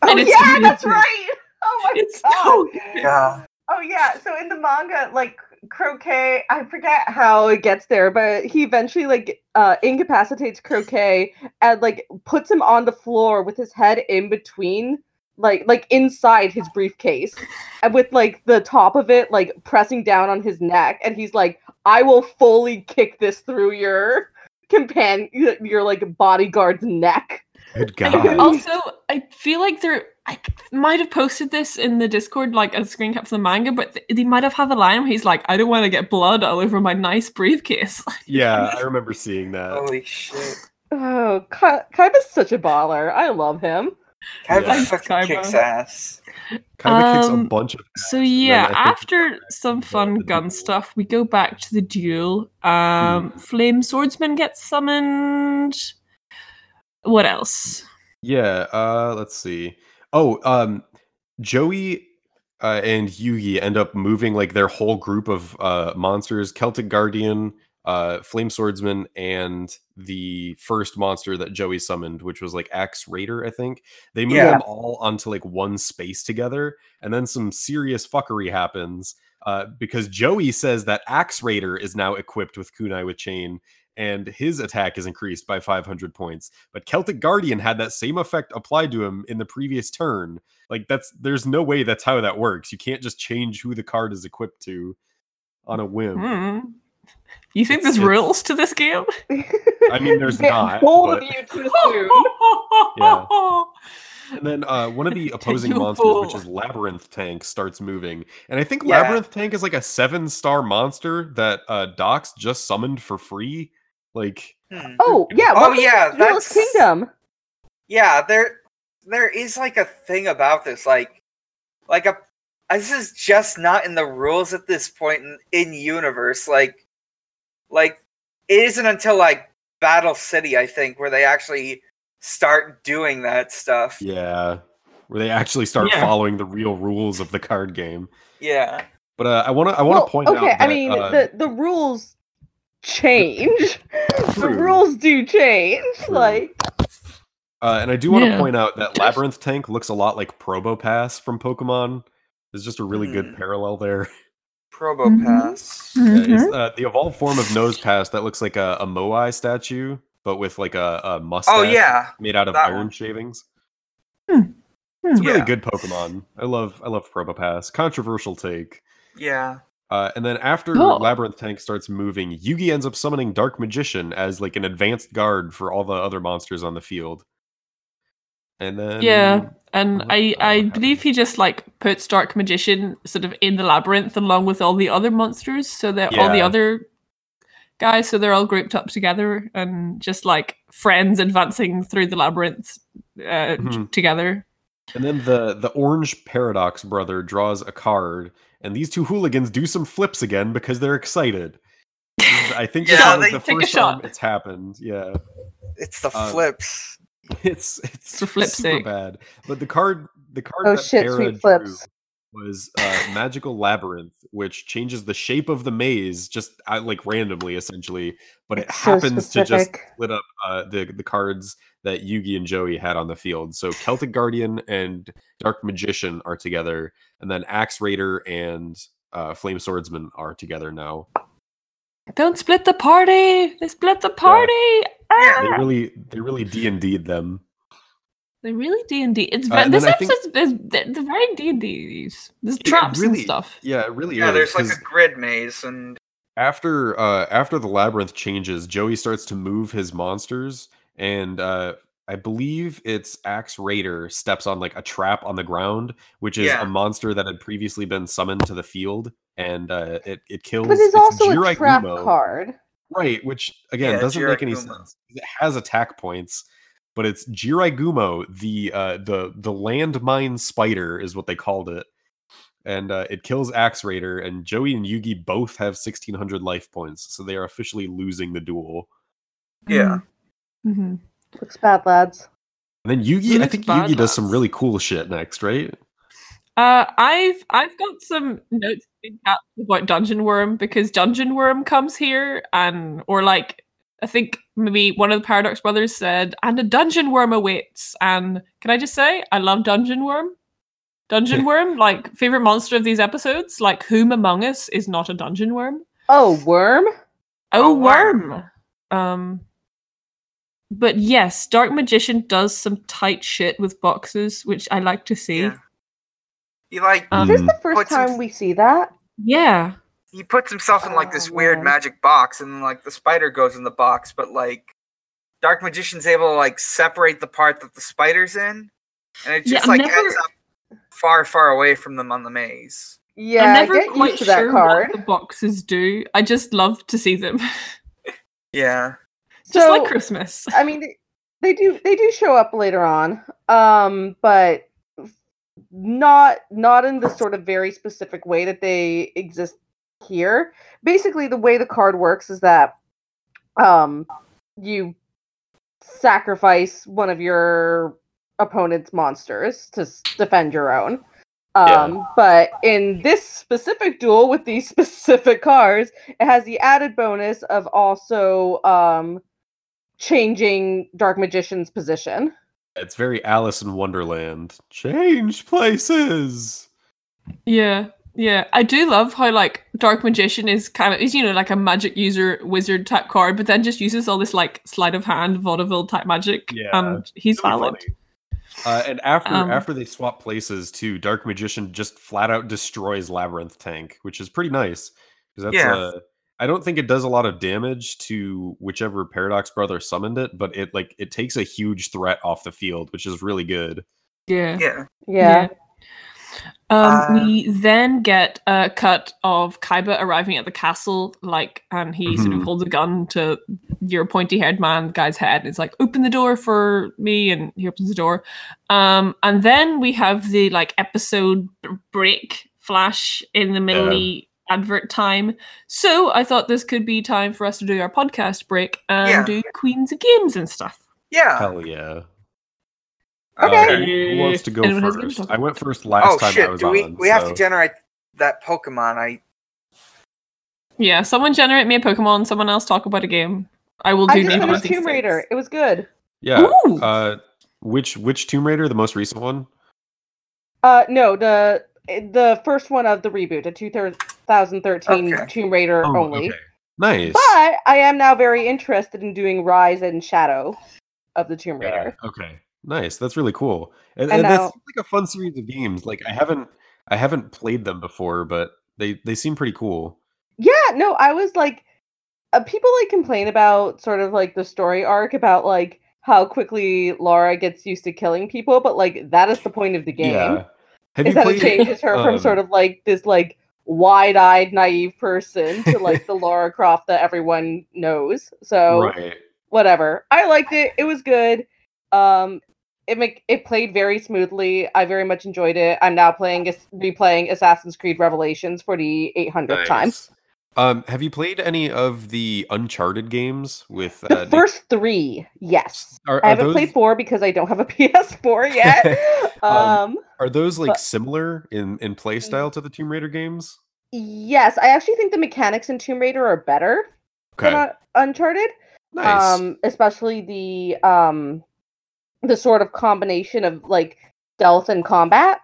Oh And it's yeah really that's good. right oh my it's god so good. God. Oh yeah, so in the manga, like Croquet, I forget how it gets there, but he eventually like uh incapacitates Croquet and like puts him on the floor with his head in between like like inside his briefcase and with like the top of it like pressing down on his neck and he's like I will fully kick this through your companion your like bodyguard's neck. Good And God. also i feel like they're i might have posted this in the discord like a screen cap for the manga but th- they might have had a line where he's like i don't want to get blood all over my nice briefcase yeah, I remember seeing that. Holy shit. Oh, Ka- Kaiba's such a baller. I love him. Kaiba Yeah. fucking Kaiba. kicks ass. Kind of kicks a Um, bunch of. So ass, and then yeah, after some fun gun duel. stuff, we go back to the duel. Um, Flame Swordsman gets summoned. What else? Yeah, uh let's see. Oh, um Joey uh, and Yugi end up moving like their whole group of uh monsters, Celtic Guardian, uh Flame Swordsman and the first monster that Joey summoned, which was like Axe Raider, I think. They move Yeah. them all onto like one space together and then some serious fuckery happens uh because Joey says that Axe Raider is now equipped with kunai with chain and his attack is increased by 500 points but Celtic Guardian had that same effect applied to him in the previous turn. Like that's there's no way that's how that works. You can't just change who the card is equipped to on a whim. Hmm. You think It's- there's it's- rules to this game? I mean, there's Yeah, not. Bold of but- you to assume. And then uh, one of the opposing You monsters, which is Labyrinth Tank, starts moving. And I think Yeah. Labyrinth Tank is like a seven star monster that uh, Dox just summoned for free. Like, Hmm. Oh yeah. Oh, yeah, that's- Kingdom. Yeah, there there is like a thing about this, like like a this is just not in the rules at this point in, in universe. Like like it isn't until like Battle City, I think, where they actually start doing that stuff. yeah, where they actually start Yeah. following the real rules of the card game. Yeah. But uh, I want to I want to Well, point okay, out that I mean uh, the the rules change. the rules do change. True. Like Uh, and I do want to Yeah. point out that Labyrinth Tank looks a lot like Probopass from Pokemon. There's just a really good Hmm. parallel there. Probopass. Yeah, Mhm. it's, uh, the evolved form of Nosepass that looks like a, a Moai statue, but with like a, a mustache Oh yeah, made out of that iron one. shavings. Hmm. It's a really Yeah. good Pokemon. I love I love Probopass. Controversial take. yeah. Uh, and then after Cool. Labyrinth Tank starts moving, Yugi ends up summoning Dark Magician as like an advanced guard for all the other monsters on the field. And then Yeah, and I I believe he just like puts Dark Magician sort of in the labyrinth along with all the other monsters, so that all the other guys, so they're all grouped up together and just like friends advancing through the labyrinth uh, Mhm. together. And then the the orange paradox brother draws a card, and these two hooligans do some flips again because they're excited. I think Yeah, is they the take first time shot. it's happened. Yeah, It's the Uh, flips. it's it's For flip's super sake. bad. But the card the card Oh that shit, Para sweet drew flips. was uh, magical labyrinth, which changes the shape of the maze just uh, like randomly, essentially. But it It's so happens to just specific. split up uh, the the cards that Yugi and Joey had on the field. So Celtic Guardian and Dark Magician are together, and then Axe Raider and uh, Flame Swordsman are together now. Don't split the party. They split the party. Yeah. They Ah! really they really D and D'd them. They really D and D. It's Uh, ve- and this then think- episode is they're they're very D and D. There's It traps and really- stuff. Yeah, it really Yeah, is. there's like a grid maze, and after uh after the labyrinth changes joey starts to move his monsters and uh i believe it's axe raider steps on like a trap on the ground which is Yeah. a monster that had previously been summoned to the field and uh it, it kills But it's also Jirai a trap Gumo. card. right which again Yeah, doesn't make any Jirai sense it has attack points but it's Jirai Gumo, the uh the the landmine spider is what they called it and uh, it kills Axe Raider, and Joey and Yugi both have 1600 life points, so they are officially losing the duel. yeah. Hmm Looks bad, lads. And then Yugi, I think bad, Yugi does some really cool shit next, right? Uh, I've I've got some notes in about Dungeon Worm because Dungeon Worm comes here and or like I think maybe one of the Paradox Brothers said, and a Dungeon Worm awaits. And can I just say, I love Dungeon Worm. Dungeon Worm, like favorite monster of these episodes. Like whom among us is not a Dungeon Worm? Oh, worm? Oh, A worm. worm. Um, but yes, Dark Magician does some tight shit with boxes, which I like to see. Yeah. He like Um, Is this the first Put some- time we see that? Yeah. he puts himself in like this Oh, weird man. magic box, and like the spider goes in the box, but like Dark Magician's able to like separate the part that the spider's in, and it just I'm like never- ends up far, far away from them on the maze. Yeah, I'm I never get quite used to that sure card. what the boxes do. I just love to see them. Yeah, just So- like Christmas. I mean, they, they do they do show up later on, um, but not not in the sort of very specific way that they exist here. Basically, the way the card works is that um, you sacrifice one of your opponent's monsters to s- defend your own. Yeah. Um, But in this specific duel with these specific cards, it has the added bonus of also um, changing Dark Magician's position. It's very Alice in Wonderland. Change places. Yeah, yeah. I do love how like Dark Magician is kind of is you know like a magic user wizard type card, but then just uses all this like sleight of hand vaudeville type magic. Yeah, and he's Really valid. Uh, and after Um, after they swap places too, Dark Magician just flat out destroys Labyrinth Tank, which is pretty nice because that's Yeah. uh, I don't think it does a lot of damage to whichever Paradox brother summoned it, but it like it takes a huge threat off the field, which is really good. Yeah. yeah, Yeah. Um, Uh, we then get a cut of Kaiba arriving at the castle, like, and he sort of Mhm. holds a gun to your pointy-haired man guy's head. And it's like, "Open the door for me," and he opens the door. Um, and then we have the like episode b- break flash in the middle advert time. So I thought this could be time for us to do our podcast break and Yeah. do Queens of Games and stuff. yeah. Hell yeah! Okay. Uh, who wants to go Anyone first? to I went first last Oh time I shit! was Do on. we we have to generate that Pokemon? I Yeah, someone generate me a Pokemon. Someone else talk about a game. I will do I just name one of finished Tomb Raider. things. It was good. yeah. Ooh. Uh, Which which Tomb Raider, the most recent one? Uh, no, the the first one of the reboot, the 2013 Okay. Tomb Raider Oh, only. okay. Nice. But I am now very interested in doing Rise and Shadow of the Tomb Raider. Okay. Nice. That's really cool. And, And and that's like a fun series of games. Like I haven't I haven't played them before, but they they seem pretty cool. Yeah, no, I was like, uh, people like complain about sort of like the story arc about like how quickly Lara gets used to killing people, but like that is the point of the game. Yeah. Have is you that it changes her from um, sort of like this like wide-eyed naive person to like the Lara Croft that everyone knows. So Right. whatever. I liked it. It was good. Um it make it played very smoothly. I very much enjoyed it. I'm now playing replaying Assassin's Creed Revelations for the 800th time. Um, have you played any of the Uncharted games with The uh, Nick- first 3, yes. Are, I haven't those played 4 because I don't have a PS4 yet. Um, um are those like but- similar in in play style to the Tomb Raider games? yes, I actually think the mechanics in Tomb Raider are better than Okay. uh, Uncharted. Nice. um especially the um the sort of combination of like stealth and combat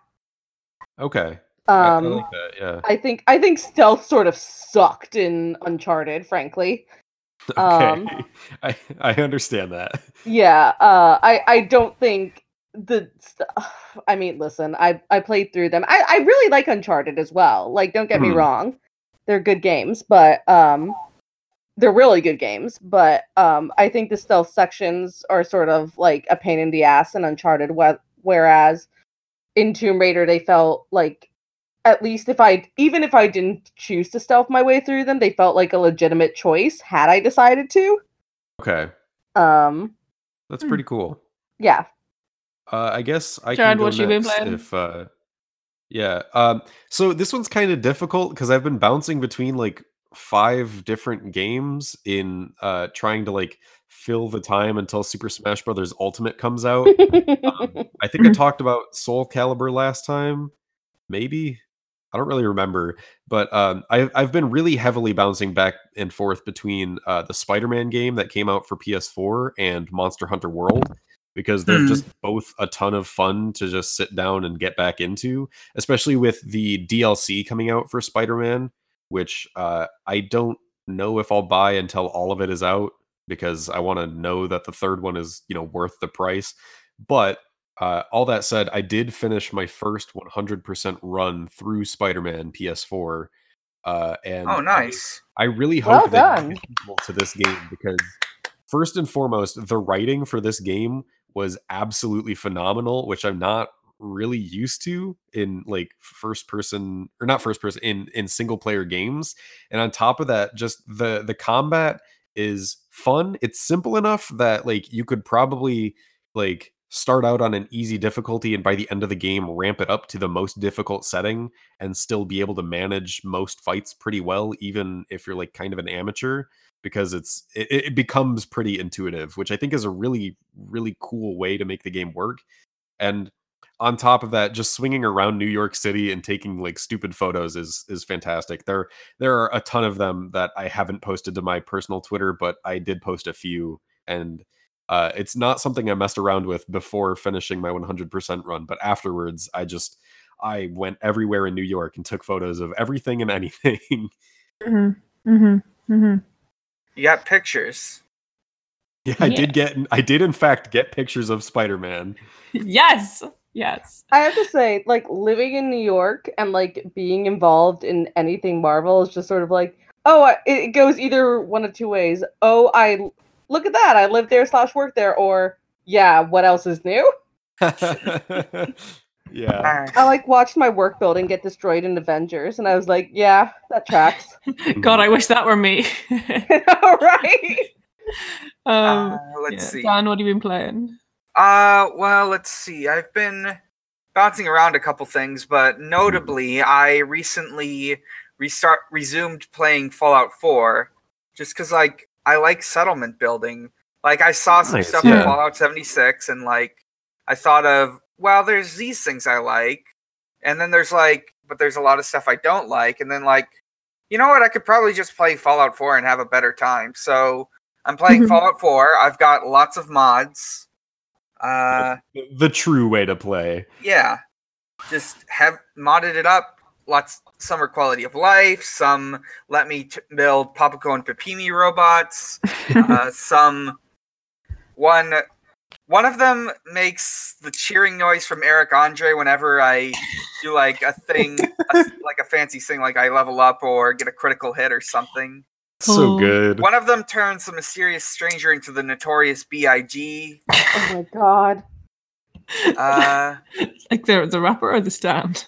okay. I, I um like that. Yeah. I think I think stealth sort of sucked in Uncharted, frankly. Okay. um, I I understand that. Yeah, uh, I I don't think the. St- I mean, listen, I I played through them. I I really like Uncharted as well. Like, don't get me Hmm. wrong, they're good games, but um, they're really good games. But um, I think the stealth sections are sort of like a pain in the ass in Uncharted. whe- Whereas in Tomb Raider, they felt like at least if I even if I didn't choose to stealth my way through them, they felt like a legitimate choice had I decided to. Okay. Um, That's Hmm. pretty cool. yeah. Uh, I guess I Jared, can go what you been playing? if uh yeah. Um so this one's kind of difficult because I've been bouncing between like five different games in uh trying to like fill the time until Super Smash Brothers Ultimate comes out. Um, I think I talked about Soul Calibur last time. Maybe. I don't really remember, but um, I've I've been really heavily bouncing back and forth between uh, the Spider-Man game that came out for PS4 and Monster Hunter World because they're Hmm. just both a ton of fun to just sit down and get back into, especially with the DLC coming out for Spider-Man, which uh, I don't know if I'll buy until all of it is out because I want to know that the third one is you know worth the price. But uh, all that said, I did finish my first 100% run through Spider-Man PS4, uh, and Oh, nice. I really Well hope that done. they get people to this game because first and foremost, the writing for this game was absolutely phenomenal, which I'm not really used to in like first person or not first person in in single player games. And on top of that, just the the combat is fun. It's simple enough that like you could probably like start out on an easy difficulty and by the end of the game ramp it up to the most difficult setting and still be able to manage most fights pretty well even if you're like kind of an amateur because it's it, it becomes pretty intuitive which i think is a really really cool way to make the game work. And on top of that just swinging around new york city and taking like stupid photos is is fantastic. There there are a ton of them that i haven't posted to my personal twitter but i did post a few and uh, it's not something I messed around with before finishing my 100% run, but afterwards, I just I went everywhere in New York and took photos of everything and anything. Mm-hmm. Mm-hmm. Mm-hmm. You got pictures. yeah, I Yeah. did get I did in fact get pictures of Spider-Man. Yes. Yes. I have to say, like living in New York and like being involved in anything Marvel is just sort of like, oh, I- it it goes either one of two ways. Oh, I look at that, I live there slash work there, or yeah, what else is new? yeah. I like watched my work building get destroyed in Avengers, and I was like, yeah, that tracks. God, I wish that were me. All right. um, uh, let's yeah. see. Dan, what have you been playing? Uh, well, let's see. I've been bouncing around a couple things, but notably, I recently restart resumed playing Fallout 4 just because, like, I like settlement building. Like, I saw some Nice, stuff yeah. in Fallout 76, and like, I thought of, well, there's these things I like, and then there's like, but there's a lot of stuff I don't like, and then like, you know what? I could probably just play Fallout 4 and have a better time. So I'm playing Mhm. Fallout 4. I've got lots of mods. Uh, the true way to play. yeah, just have modded it up. Lots. Some are quality of life. Some let me t- build Papaco and Pepimi robots. uh, some one one of them makes the cheering noise from Eric Andre whenever I do like a thing, a, like a fancy thing, like I level up or get a critical hit or something. So good. One of them turns the mysterious stranger into the notorious Big. Oh my god. Uh, like the the rapper or the stand.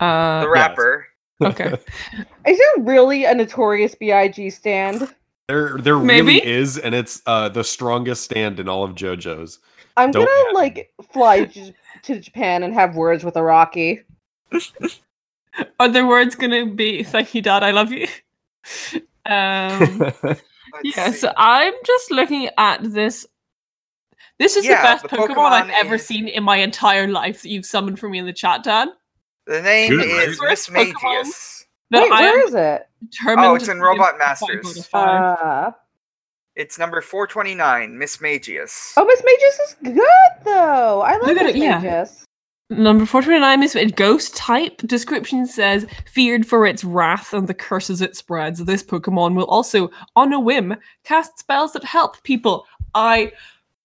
Uh, the rapper. okay. Is it really a notorious BIG stand? There, there Maybe? really is, and it's uh, the strongest stand in all of JoJo's. I'm Don't gonna add like fly j- to Japan and have words with Araki. Are the words gonna be "Thank you, Dad, I love you"? Um, yeah. see. So I'm just looking at this. This is Yeah, the best the Pokemon, I've Pokemon ever seen in my entire life that you've summoned for me in the chat, Dan. The name Good, right? is Miss First Magius. Wait, I where am is it? determined Oh, it's in Robot Masters. Uh, It's number 429, Miss Magius. oh, Miss Magus is good though. I love Miss it, yeah. Magus. Number 429 is a ghost type. Description says, feared for its wrath and the curses it spreads. This Pokemon will also, on a whim, cast spells that help people. I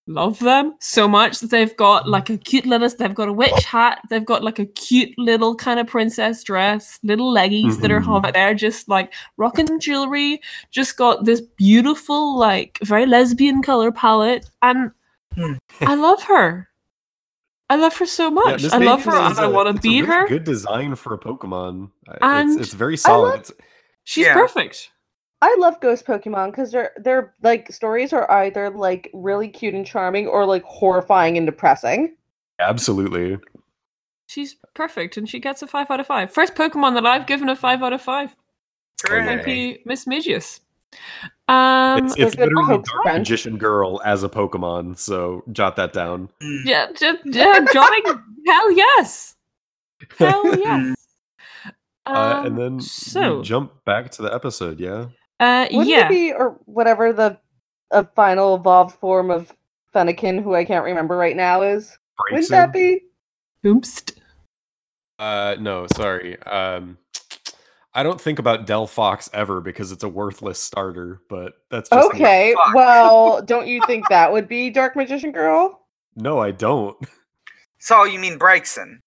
love them so much that they've got like a cute little, they've got a witch hat, they've got like a cute little kind of princess dress, little leggies that are Mhm. hobbit there, just like rocking jewelry, just got this beautiful, like very lesbian color palette. And Hmm. I love her. I love her so much. Miss I love her and is want to be really her. Good design for a Pokemon. And it's, it's very solid. love- She's Yeah. perfect. I love ghost Pokemon because their their like stories are either like really cute and charming or like horrifying and depressing. absolutely. She's perfect, and she gets a five out of five. First Pokemon that I've given a five out of five. Thank you, Miss Magius. Um, it's they're it's literally Dark Friends. Magician Girl as a Pokemon, so jot that down. Yeah, just, yeah, Johnny, hell yes, hell yes. Uh, Um, and then so, we jump back to the episode, yeah? Uh, Wouldn't yeah, it be or whatever the a final evolved form of Fennekin, who I can't remember right now, is? Wouldn't that be? Oomst. Uh, no, sorry. Um, I don't think about Delphox ever because it's a worthless starter, but that's just. Okay, well, don't you think that would be Dark Magician Girl? No, I don't. So you mean Braixen?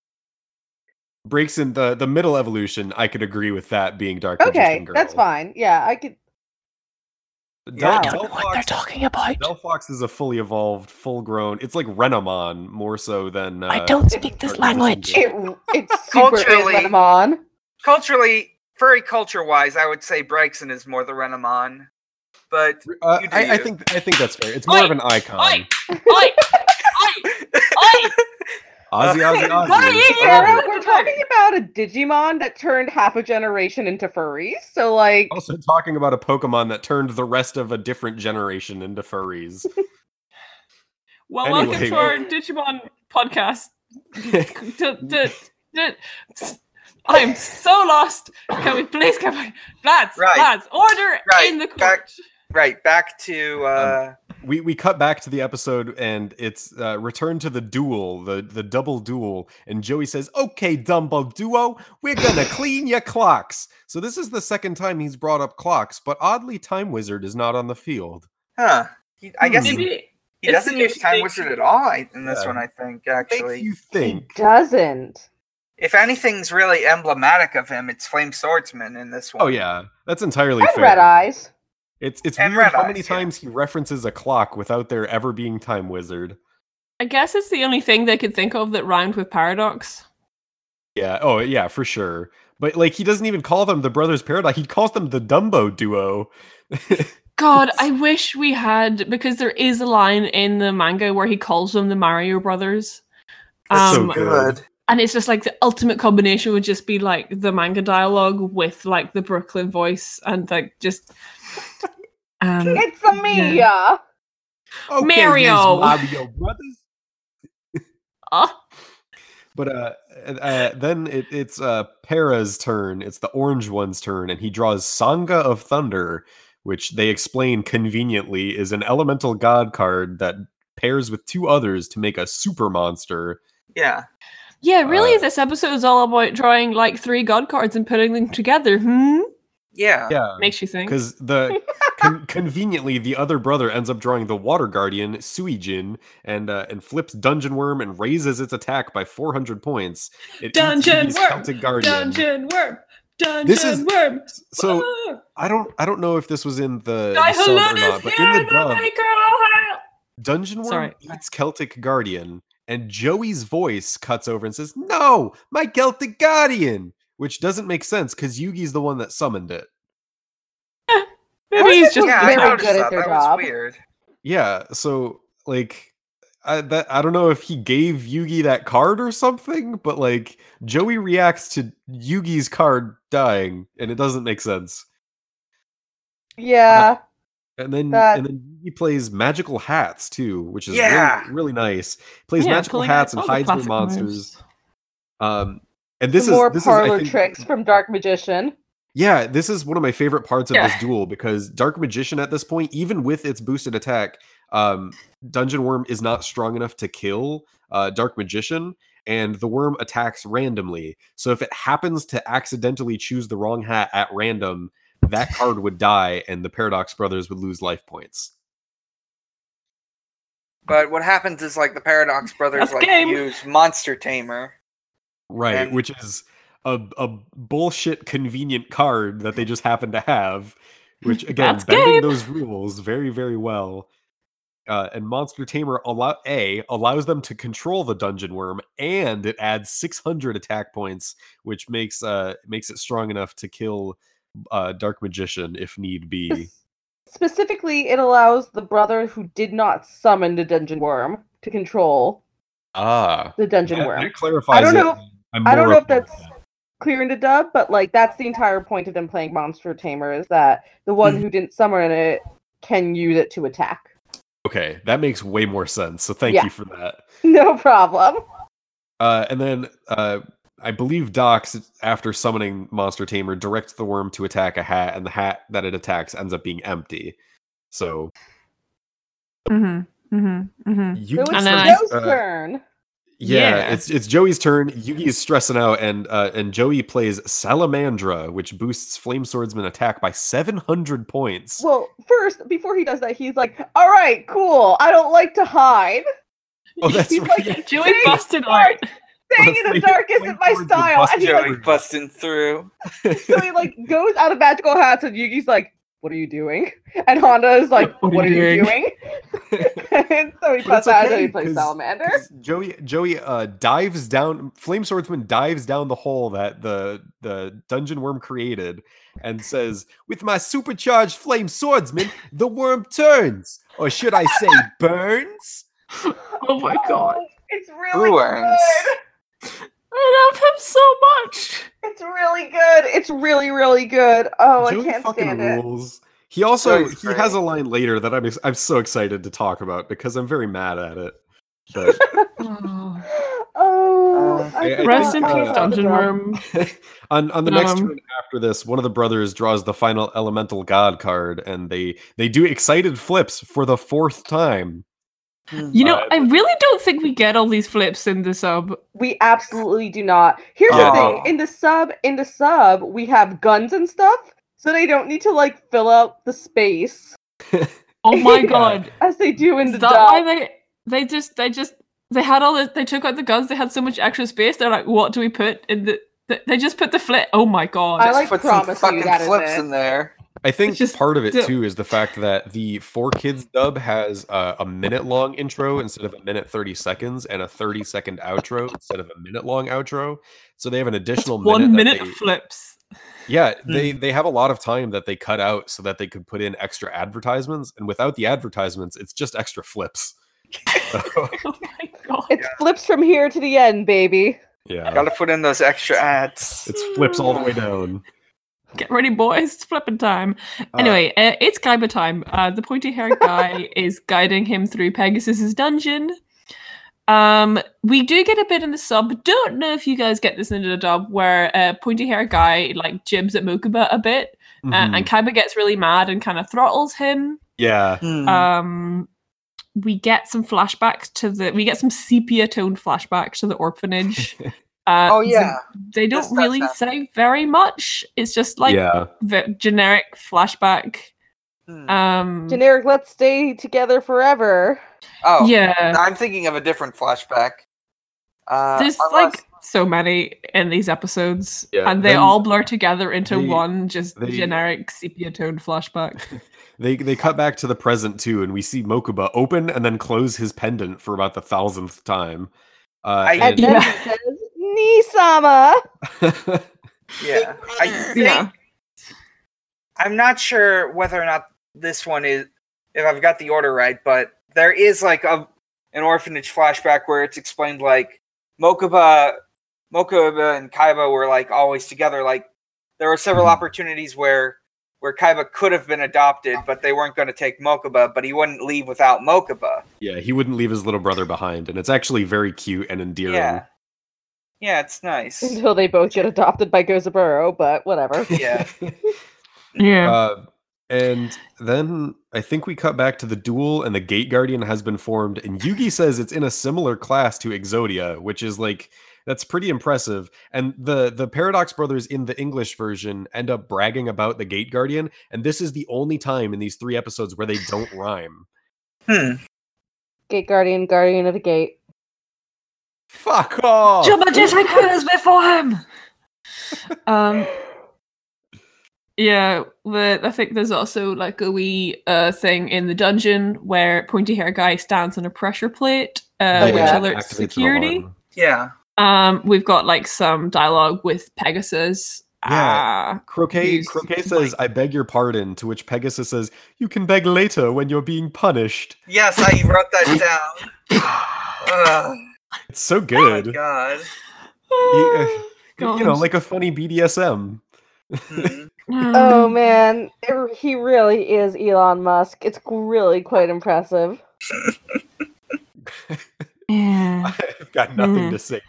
Breaks in the the middle evolution. I could agree with that being Dark Magician Okay, Girl. that's fine. Yeah, I could. Del, Yeah. Del know Fox, what they're talking about. Delphox is a fully evolved, full grown. It's like Renamon more so than. Uh, I don't speak speak this language. It it's super Culturally- Renamon. Culturally, furry culture wise, I would say Braixen is more the Renamon. But Uh, You do I, I think I think that's fair. It's more Oi, of an icon. oi, oi, oi, oi! Ozzy, Ozzy, Ozzy. What are you I here? love Sarah, it. we're talking about a Digimon that turned half a generation into furries. So, like, Also talking about a Pokemon that turned the rest of a different generation into furries. Well, welcome to our Digimon podcast. I am so lost. Can we please come back? Lads, Right. lads, order Right, in the back- court. right, back to uh we we cut back to the episode and it's uh, return to the duel, the the double duel, and Joey says, "Okay, Dumbo Duo, we're gonna clean your clocks." So this is the second time he's brought up clocks, but oddly, Time Wizard is not on the field. huh. He, I guess he, Maybe he it's doesn't use Time Wizard at all I, in this Yeah. one, I think, Makes actually. you he think? doesn't. If anything's really emblematic of him, it's Flame Swordsman in this one. Oh yeah, that's entirely And fair. Red Eyes. It's it's And weird Red how many Eyes, yeah. times he references a clock without there ever being Time Wizard. I guess it's the only thing they could think of that rhymed with paradox. Yeah. Oh, yeah, for sure. But like, he doesn't even call them the Brothers Paradox. He calls them the Dumbo Duo. God, I wish we had because there is a line in the manga where he calls them the Mario Brothers. That's so Um, good. and it's just like the ultimate combination would just be like the manga dialogue with like the Brooklyn voice and like just um It's a Mia. Okay, Mario. Mario Brothers. ah, But uh, uh, then it, it's uh, Para's turn. It's the orange one's turn, and he draws Sanga of Thunder, which they explain conveniently is an elemental god card that pairs with two others to make a super monster. Yeah. Yeah, really, Uh, this episode is all about drawing like three god cards and putting them together. Hmm? Yeah. Yeah. Makes you think. Because the con- conveniently the other brother ends up drawing the water guardian Suijin and uh, and flips dungeon worm and raises its attack by 400 points. It Dungeon Yugi's worm! Celtic guardian. Dungeon worm! Dungeon This is- worm! So! I don't I don't know if this was in the, the sub or not, but in the the dub, maker of hell! Dungeon Worm Sorry. eats Celtic Guardian, and Joey's voice cuts over and says, "No, my Celtic Guardian," which doesn't make sense because Yugi's the one that summoned it. Maybe he's just yeah, very noticed good at their that job. was weird. Yeah, so like, I that I don't know if he gave Yugi that card or something, but like Joey reacts to Yugi's card dying, and it doesn't make sense. Yeah. And then That- and then he plays magical hats too, which is Yeah. really, really nice. Plays Yeah, magical hats and all the hides more monsters. moves. Um, and this Some is more this is parlor think, tricks from Dark Magician. Yeah, this is one of my favorite parts of Yeah. this duel because Dark Magician at this point, even with its boosted attack, um, Dungeon Worm is not strong enough to kill uh, Dark Magician, and the worm attacks randomly. So if it happens to accidentally choose the wrong hat at random, that card would die, and the Paradox Brothers would lose life points. But what happens is like the Paradox Brothers That's like game. use Monster Tamer. Right, And- which is a, a bullshit convenient card that they just happen to have, which again bending game. those rules very very well. Uh, and Monster Tamer allow a allows them to control the dungeon worm, and it adds 600 attack points, which makes uh makes it strong enough to kill uh Dark Magician if need be. Specifically, it allows the brother who did not summon the dungeon worm to control Ah, the dungeon that, worm. that clarifies. I don't it. Know- I'm I don't know if up for that's clear in the dub, but like that's the entire point of them playing Monster Tamer is that the one Hmm. who didn't summon it can use it to attack. Okay, that makes way more sense. So thank Yeah. you for that. No problem. Uh, and then uh, I believe Dox, after summoning Monster Tamer, directs the worm to attack a hat, and the hat that it attacks ends up being empty. So Mm-hmm. Mm-hmm. Mm-hmm. you So it's And then I- uh, turn. Yeah, Yeah. it's it's Joey's turn. Yugi is stressing out, and uh, and Joey plays Salamandra, which boosts Flame Swordsman attack by seven hundred points. Well, first, before he does that, he's like, "All right, cool. I don't like to hide. oh, that's he's right. like, Joey Staying busted dark. out. Staying in the dark isn't my style." And he out. like, Joey busting through. so he like goes out of magical hats, and Yugi's like, "What are you doing?" And Honda is like, What "What, are are you you doing?" and so he puts it's out and he plays 'cause- Salamander. 'cause Joey Joey uh, dives down. Flame Swordsman dives down the hole that the the dungeon worm created, and says, "With my supercharged Flame Swordsman, the worm turns, or should I say, burns." Oh my god. It's really Ruins. good. I love him so much. It's really good. It's really, really good. Oh, Joey I can't fucking stand it. rules. He also he has a line later that I'm ex- I'm so excited to talk about because I'm very mad at it. But Oh, Uh, I I- I Rest in peace, uh, Dungeon Worm. on on the next Um, turn after this, one of the brothers draws the final elemental god card, and they they do excited flips for the fourth time. Mm. You know, I really don't think we get all these flips in the sub. We absolutely do not. Here's Yeah. the thing: oh. in the sub, in the sub, we have guns and stuff, so they don't need to like fill out the space Oh my god. as they do in Is the that dub. why they they just they just they had all the they took out the guns, they had so much extra space, they're like, what do we put in the they just put the flip. Oh my god. I like put some promise you fucking that is flips it. in there. I think just part of it do- too is the fact that the four kids dub has uh, a minute long intro instead of a minute thirty seconds, and a thirty second outro instead of a minute long outro. So they have an That's additional one minute. minute that of they- flips. Yeah, they they have a lot of time that they cut out so that they could put in extra advertisements, and without the advertisements, it's just extra flips. So, Oh my god. It's flips from here to the end, baby. yeah, Gotta put in those extra ads. it's flips all the way down. Get ready, boys. It's flipping time. Uh, Anyway, uh, it's Kaiba time. Uh, the pointy haired guy is guiding him through Pegasus's dungeon. Um, we do get a bit in the sub. Don't know if you guys get this into the dub where uh, pointy haired guy like jibs at Mokuba a bit, uh, mhm, and Kaiba gets really mad and kind of throttles him. yeah, Hmm. Um, we get some flashbacks to the we get some sepia toned flashbacks to the orphanage. Uh, Oh the- yeah. they don't does really happen. say very much. It's just like yeah, the generic flashback. Hmm. Um, Generic, let's stay together forever. oh, yeah, I'm thinking of a different flashback. Uh, there's unless- like so many in these episodes, Yeah, and they then all blur together into they- one just they- generic sepia toned flashback. they they cut back to the present too, and we see Mokuba open and then close his pendant for about the thousandth time. Uh, I- And and- then Yeah. He Nisama! yeah, I think Yeah. I'm not sure whether or not this one is if I've got the order right, but there is like a an orphanage flashback where it's explained like Mokuba Mokuba and Kaiba were like always together. Like there were several Mhm. opportunities where where Kaiba could have been adopted, but they weren't going to take Mokuba, but he wouldn't leave without Mokuba. yeah, he wouldn't leave his little brother behind, and it's actually very cute and endearing. Yeah. Yeah, it's nice. Until they both get adopted by Gozaburo, but whatever. Yeah. Yeah. Uh, and then I think we cut back to the duel, and the Gate Guardian has been formed. And Yugi says it's in a similar class to Exodia, which is like that's pretty impressive. And the the Paradox brothers in the English version end up bragging about the Gate Guardian, and this is the only time in these three episodes where they don't rhyme. Hmm. Gate Guardian, Guardian of the Gate. Fuck off! Jabba before him. Um. Yeah, but I think there's also like a wee uh thing in the dungeon where pointy hair guy stands on a pressure plate, uh, Oh, which yeah. alerts Activates security. Yeah. Um, we've got like some dialogue with Pegasus. Yeah. Uh, Croquet Croquet says, "I beg your pardon." To which Pegasus says, "You can beg later when you're being punished." Yes, I wrote that down. Ugh, It's so oh good. god. You, uh, you know, like a funny BDSM. Hmm. Oh man, it- he really is Elon Musk. It's really quite impressive. yeah. I've got nothing Mm. to say.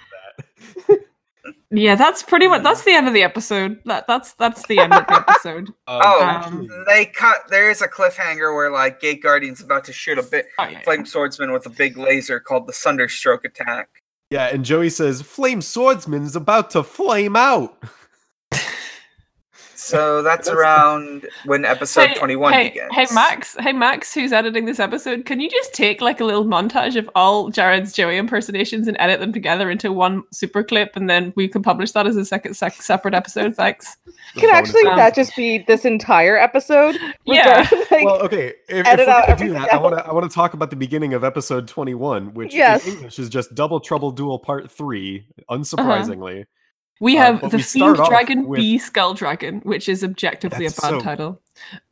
Yeah, that's pretty much that's the end of the episode. That that's that's the end of the episode. Oh, Um, they cut. There is a cliffhanger where like Gate Guardian's about to shoot a bit Oh, yeah, flame swordsman with a big laser called the Sunderstroke attack. yeah, and Joey says, "Flame Swordsman is about to flame out." So that's, That's- around when episode Hey, twenty-one hey, begins. Hey Max, hey Max, who's editing this episode? Can you just take like a little montage of all Jared's Joey impersonations and edit them together into one super clip, and then we can publish that as a second sec- separate episode? Thanks. Can actually Um, that just be this entire episode? Yeah. Regardless, like, well, okay. If, if edit we're out gonna do everything that, I want to. I want to talk about the beginning of episode twenty-one, which Yes. in English is just Double Trouble Duel Part Three. Unsurprisingly, We Uh, have but the we Fiend Dragon with- B Skull Dragon, which is objectively That's a bad so- title.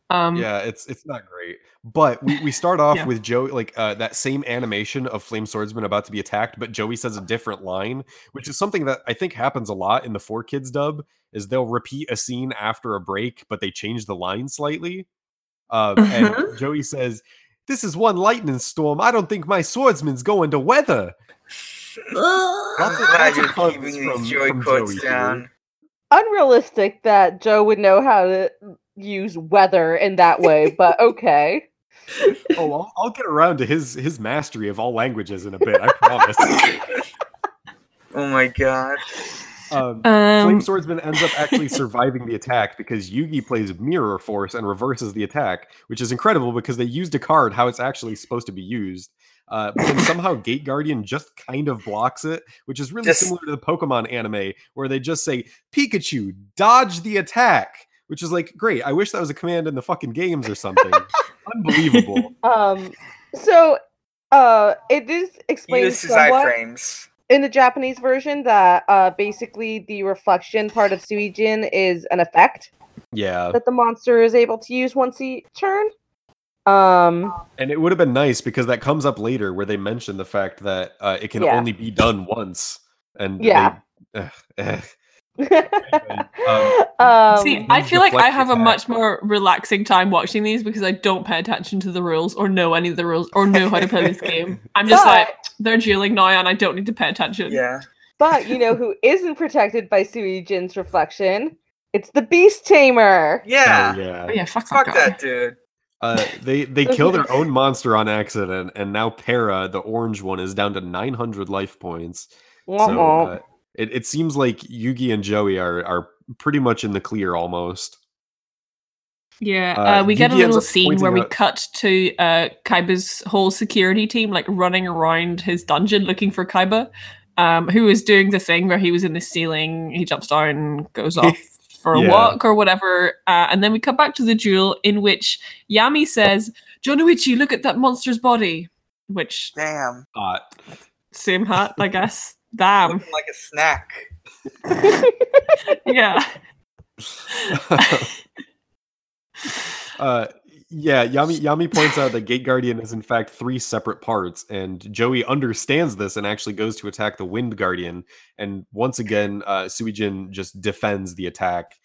Um, yeah, it's it's not great. But we, we start off Yeah. with Joey like uh, that same animation of Flame Swordsman about to be attacked, but Joey says a different line, which is something that I think happens a lot in the Four Kids dub. Is they'll repeat a scene after a break, but they change the line slightly. Uh. And Joey says, "This is one lightning storm. I don't think my swordsman's going to weather." Lots I'm of- glad you're keeping from- these Joey from quotes down. unrealistic that Joe would know how to use weather in that way, but okay. Oh, I'll, I'll get around to his his mastery of all languages in a bit. I promise. Oh my god. Um, Flame Um, Swordsman ends up actually surviving the attack because Yugi plays Mirror Force and reverses the attack, which is incredible because they used a card how it's actually supposed to be used. Uh, but then somehow Gate Guardian just kind of blocks it, which is really Just- similar to the Pokemon anime where they just say, Pikachu, dodge the attack, which is like, great. I wish that was a command in the fucking games or something. Unbelievable. Um, so uh, it is explained somewhat iframes. in the Japanese version that uh, basically the reflection part of Suijin is an effect Yeah. that the monster is able to use once each turn. Um, And it would have been nice because that comes up later where they mention the fact that uh, it can Yeah. only be done once. And Yeah. they, ugh, ugh. um, See, I feel like I have a much more relaxing time watching these because I don't pay attention to the rules or know any of the rules or know how to play this game. I'm just like, they're dueling now and I don't need to pay attention. Yeah. but you know who isn't protected by Suijin's reflection? It's the Beast Tamer. Yeah. Oh, yeah. Oh, yeah, fuck, Fuck that that dude. Uh, they they kill their own monster on accident, and now Para, the orange one, is down to 900 life points. So Womp uh, it, it seems like Yugi and Joey are are pretty much in the clear almost. Yeah, Uh, uh, we get a little scene pointing where we out- cut to uh, Kaiba's whole security team, like running around his dungeon looking for Kaiba, um, who is doing the thing where he was in the ceiling, he jumps down, goes off for a Yeah. walk or whatever, uh, and then we come back to the duel in which Yami says, "Jonouchi, look at that monster's body," which Damn. Hot. same hot, I guess. Damn, Looking like a snack. yeah. uh, yeah, Yami Yami points out that Gate Guardian is in fact three separate parts, and Joey understands this and actually goes to attack the Wind Guardian. And once again, uh, Suijin just defends the attack,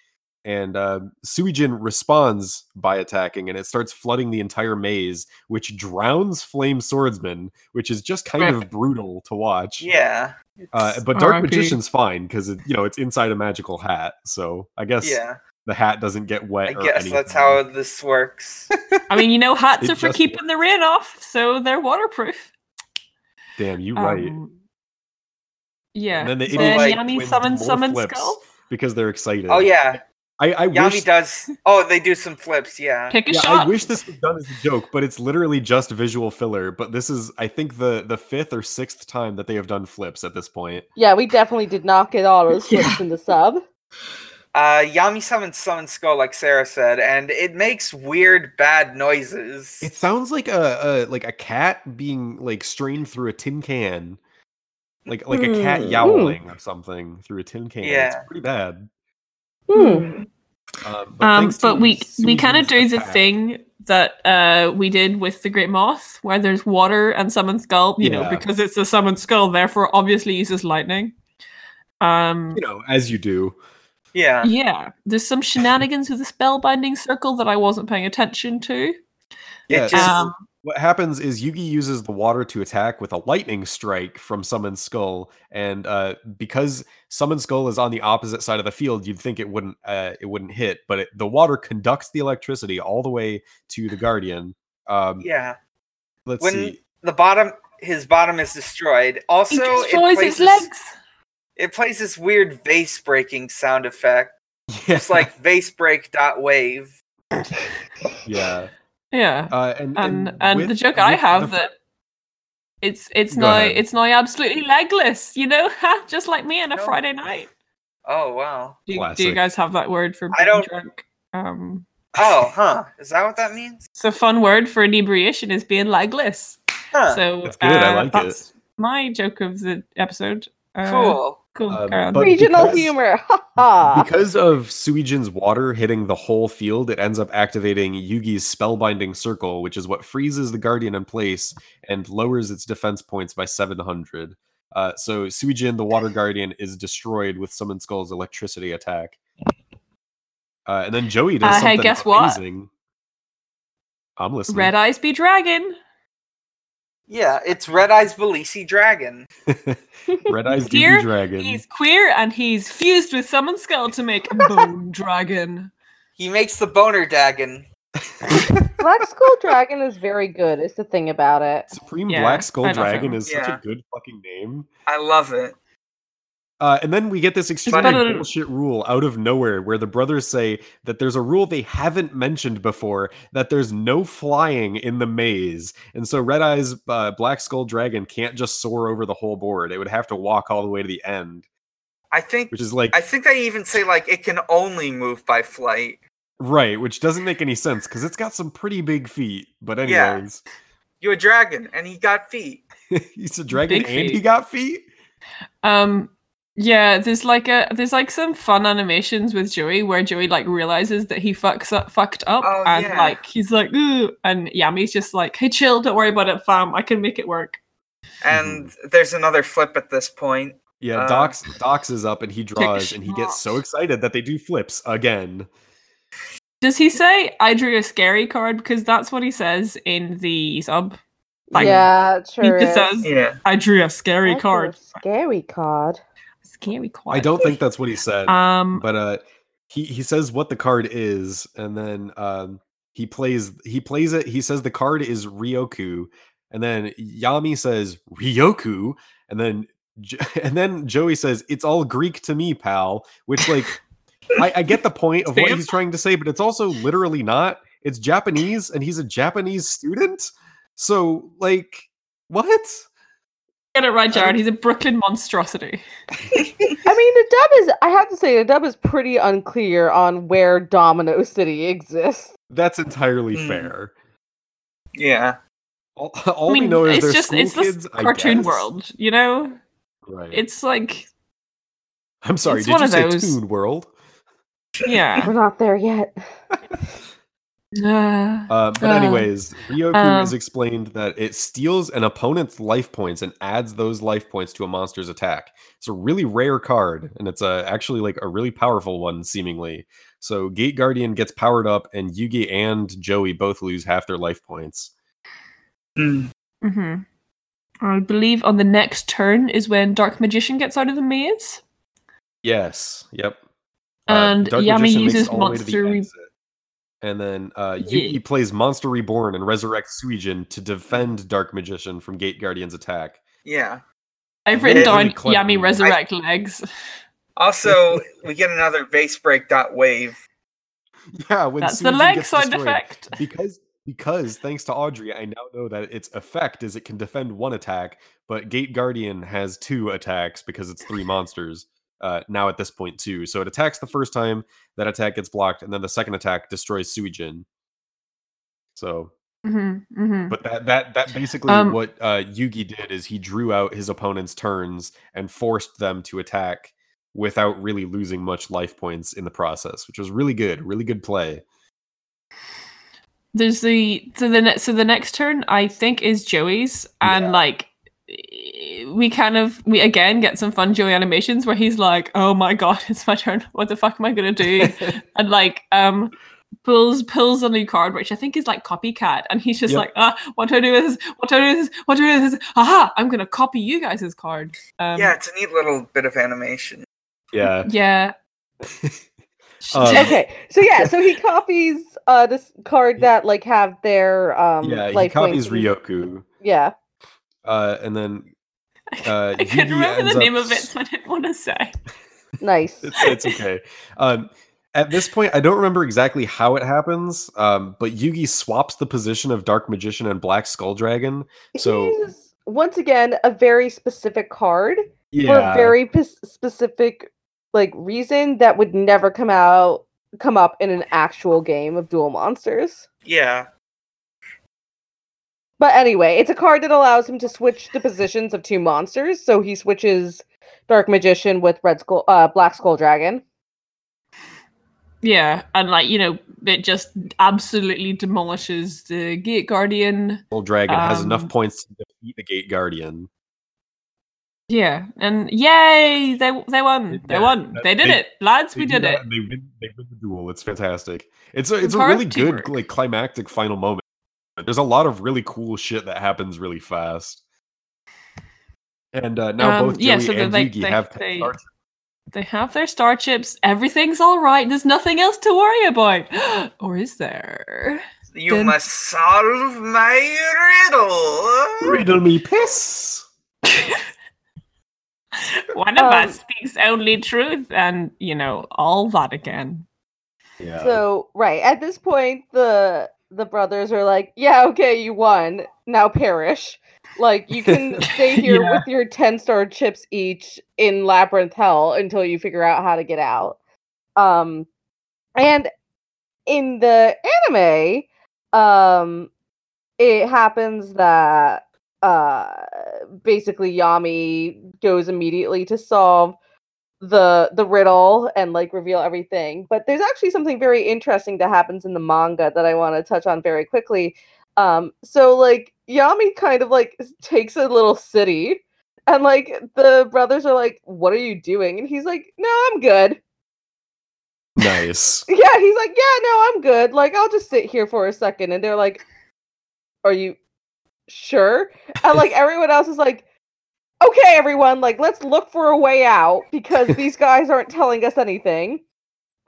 and uh, Suijin responds by attacking, and it starts flooding the entire maze, which drowns Flame Swordsman, which is just kind of brutal to watch. Yeah. Uh, but Dark RIP. Magician's fine because you know it's inside a magical hat, so I guess yeah. The hat doesn't get wet. I or guess that's how this works. I mean, you know, hats are for just- keeping the rain off, so they're waterproof. Damn, you right. Um, yeah. And then the then idiot like Yami wins summons summon flips skull. because they're excited. oh yeah. I, I Yami wish. does. Oh, they do some flips. Yeah. Pick a Yeah, shot. I wish this was done as a joke, but it's literally just visual filler. But this is, I think, the the fifth or sixth time that they have done flips at this point. Yeah, we definitely did not get all those flips in the sub. Uh, Yami summons summon skull, like Sarah said, and it makes weird, bad noises. It sounds like a, a like a cat being like strained through a tin can, like like a cat Hmm. yowling or something through a tin can. Yeah. It's pretty bad. Hmm. Um, um, but to we we kind of Suijin's do the attack- thing that uh we did with the Great Moth, where there's water and summon skull. You know, because it's a summon skull, therefore obviously uses lightning. Um, You know, as you do. Yeah. yeah, there's some shenanigans with the spellbinding circle that I wasn't paying attention to. Yeah, just Um, what happens is Yugi uses the water to attack with a lightning strike from Summon Skull, and uh, because Summon Skull is on the opposite side of the field, you'd think it wouldn't uh, it wouldn't hit, but it, the water conducts the electricity all the way to the Guardian. Um, yeah. let's When see. the bottom, his bottom is destroyed. Also, it it destroys plays its this, legs. It plays this weird vase breaking sound effect, Yeah, just like vase break dot wave. yeah, Yeah. uh, and and and, the with- joke I have the- that it's it's Go now ahead. it's now absolutely legless, you know, just like me on a No. Friday night. Oh wow. Do you, do you guys have that word for I being don't- drunk? Um, Oh, huh. Is that what that means? it's a fun word for inebriation is being legless. Huh. So That's good, I uh, like it. My joke of the episode. Uh, cool. Cool. Um, but Regional because- humor. Ha ha. because of Suijin's water hitting the whole field, it ends up activating Yugi's spellbinding circle, which is what freezes the Guardian in place and lowers its defense points by 700. Uh, so Suijin, the Water Guardian, is destroyed with Summon Skull's electricity attack. Uh, and then Joey does Uh, hey, something guess what? amazing. I'm listening. Red Eyes be dragon. Yeah, it's Red Eyes Belisi Dragon. Red Eyes do Here, dragon. He's queer and he's fused with summon skull to make a bone dragon. He makes the boner dragon. Black Skull Dragon is very good. Is the thing about it. Supreme Yeah, Black Skull Dragon him. is such a good fucking name. I love it. Uh, and then we get this extremely bullshit rule out of nowhere where the brothers say that there's a rule they haven't mentioned before that there's no flying in the maze. And so Red Eyes uh, Black Skull Dragon can't just soar over the whole board. It would have to walk all the way to the end, I think which is like, I think they even say like it can only move by flight. right, which doesn't make any sense because it's got some pretty big feet. But Yeah. anyways, You're a dragon and he got feet. he's a dragon Big and he got feet. Um yeah, there's like a there's like some fun animations with Joey where Joey like realizes that he fucks up fucked up Oh, and yeah. like he's like Ooh, and Yami's just like, Hey chill, don't worry about it, fam. I can make it work. And there's another flip at this point. Yeah, Uh, Dox Dox is up and he draws and he gets so excited that they do flips again. Does he say I drew a scary card? Because that's what he says in the sub. Like, yeah, true. He just says Yeah. I drew a scary That's a card. Scary card. Scary card. I don't think that's what he said. um but uh he he says what the card is and then um he plays he plays it. He says the card is Ryoku, and then Yami says Ryoku, and then and then Joey says it's all Greek to me, pal. Which like I, I get the point of what he's trying to say, but it's also literally not. It's Japanese, and he's a Japanese student. So like what? Get it right, Jared. He's a Brooklyn monstrosity. I mean, the dub is. I have to say, the dub is pretty unclear on where Domino City exists. That's entirely Hmm. fair. Yeah. All, all I mean, we know is it's they're just it's kids. this I cartoon guess. world, you know. Right. It's like I'm sorry. it's Did one you of say those- Toon World? yeah. We're not there yet. Uh, Uh, but Uh, anyways, Ryoku um, is explained that it steals an opponent's life points and adds those life points to a monster's attack. It's a really rare card, and it's a, actually like a really powerful one, seemingly. So Gate Guardian gets powered up, and Yugi and Joey both lose half their life points. Mm. hmm I believe on the next turn is when Dark Magician gets out of the maze. Yes. Yep. And Dark Yami Magician makes it uses all the way to the Monster Re- exit. And then uh, Yeah. Plays Monster Reborn and resurrects Suijin to defend Dark Magician from Gate Guardian's attack. Yeah. I've written Yeah, down really. Yami resurrect legs. Also, we get another base break dot wave. Yeah, when That's the Suijin leg gets sound effect. because because thanks to Audrey, I now know that its effect is it can defend one attack, but Gate Guardian has two attacks because it's three monsters. Uh, now at this point too, so it attacks the first time, that attack gets blocked, and then the second attack destroys Suijin. So, hmm hmm but that that that basically Um, what uh, Yugi did is he drew out his opponent's turns and forced them to attack without really losing much life points in the process, which was really good, really good play. There's the so the ne- so the next turn I think is Joey's, and Yeah. like we kind of we again get some fun Joey animations where he's like, "Oh my god, it's my turn! What the fuck am I gonna do?" and like um pulls pulls a new card, which I think is like copycat, and he's just Yep. like, "Ah, what do I do with this? What do I do with this? What do I do with this? Aha! I'm gonna copy you guys' card." Um, yeah, it's a neat little bit of animation. Yeah. yeah. Um, Okay, so yeah, so he copies uh this card that like have their um yeah, he copies Ryoku, Yeah. Uh, and then uh, I couldn't remember the name up of it, s- so I didn't want to say. Nice. It's, it's okay. Um, at this point, I don't remember exactly how it happens, um, but Yugi swaps the position of Dark Magician and Black Skull Dragon. So He's once again a very specific card for a very pis- specific like reason that would never come out come up in an actual game of Duel Monsters. Yeah. But anyway, it's a card that allows him to switch the positions of two monsters. So he switches Dark Magician with Red Skull, uh, Black Skull Dragon. Yeah, and like you know, it just absolutely demolishes the Gate Guardian. Skull Dragon has enough um, points to defeat the Gate Guardian. Yeah, and yay, they they won, they won, they did they- it, lads, we did it. They win. They win the duel. It's fantastic. It's a, The it's a really good teamwork. like climactic final moment. There's a lot of really cool shit that happens really fast. And uh, now Um, both Joey yeah, so and they- Yugi they- have they- Star They have their star chips. Everything's all right. There's nothing else to worry about, or is there? You Then- must solve my riddle. Riddle me piss. One of Um, us speaks only truth, and you know all that again. Yeah. So right at this point, the the brothers are like, "Yeah, okay, you won. Now perish. Like you can stay here Yeah. with your ten star chips each in labyrinth hell until you figure out how to get out." Um, and in the anime, um, it happens that uh basically Yami goes immediately to solve the the riddle and like reveal everything but there's actually something very interesting that happens in the manga that i want to touch on very quickly. Um so like yami kind of like takes a little city and like the brothers are like what are you doing? And he's like no i'm good. Nice. yeah he's like yeah no i'm good. Like i'll just sit here for a second. And they're like are you sure? And like everyone else is like okay everyone like let's look for a way out because these guys aren't telling us anything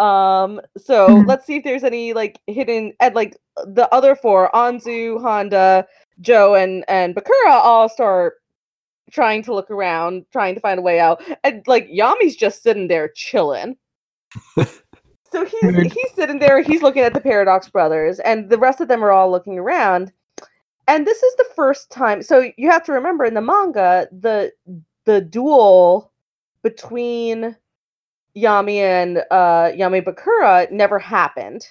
Um, so Mhm. let's see if there's any like hidden and like the other four, Anzu, Honda, Joe, and and Bakura all start trying to look around, trying to find a way out. And like Yami's just sitting there chilling. so he's he's sitting there, he's looking at the Paradox Brothers, and the rest of them are all looking around. And this is the first time. So you have to remember in the manga, the the duel between Yami and uh, Yami Bakura never happened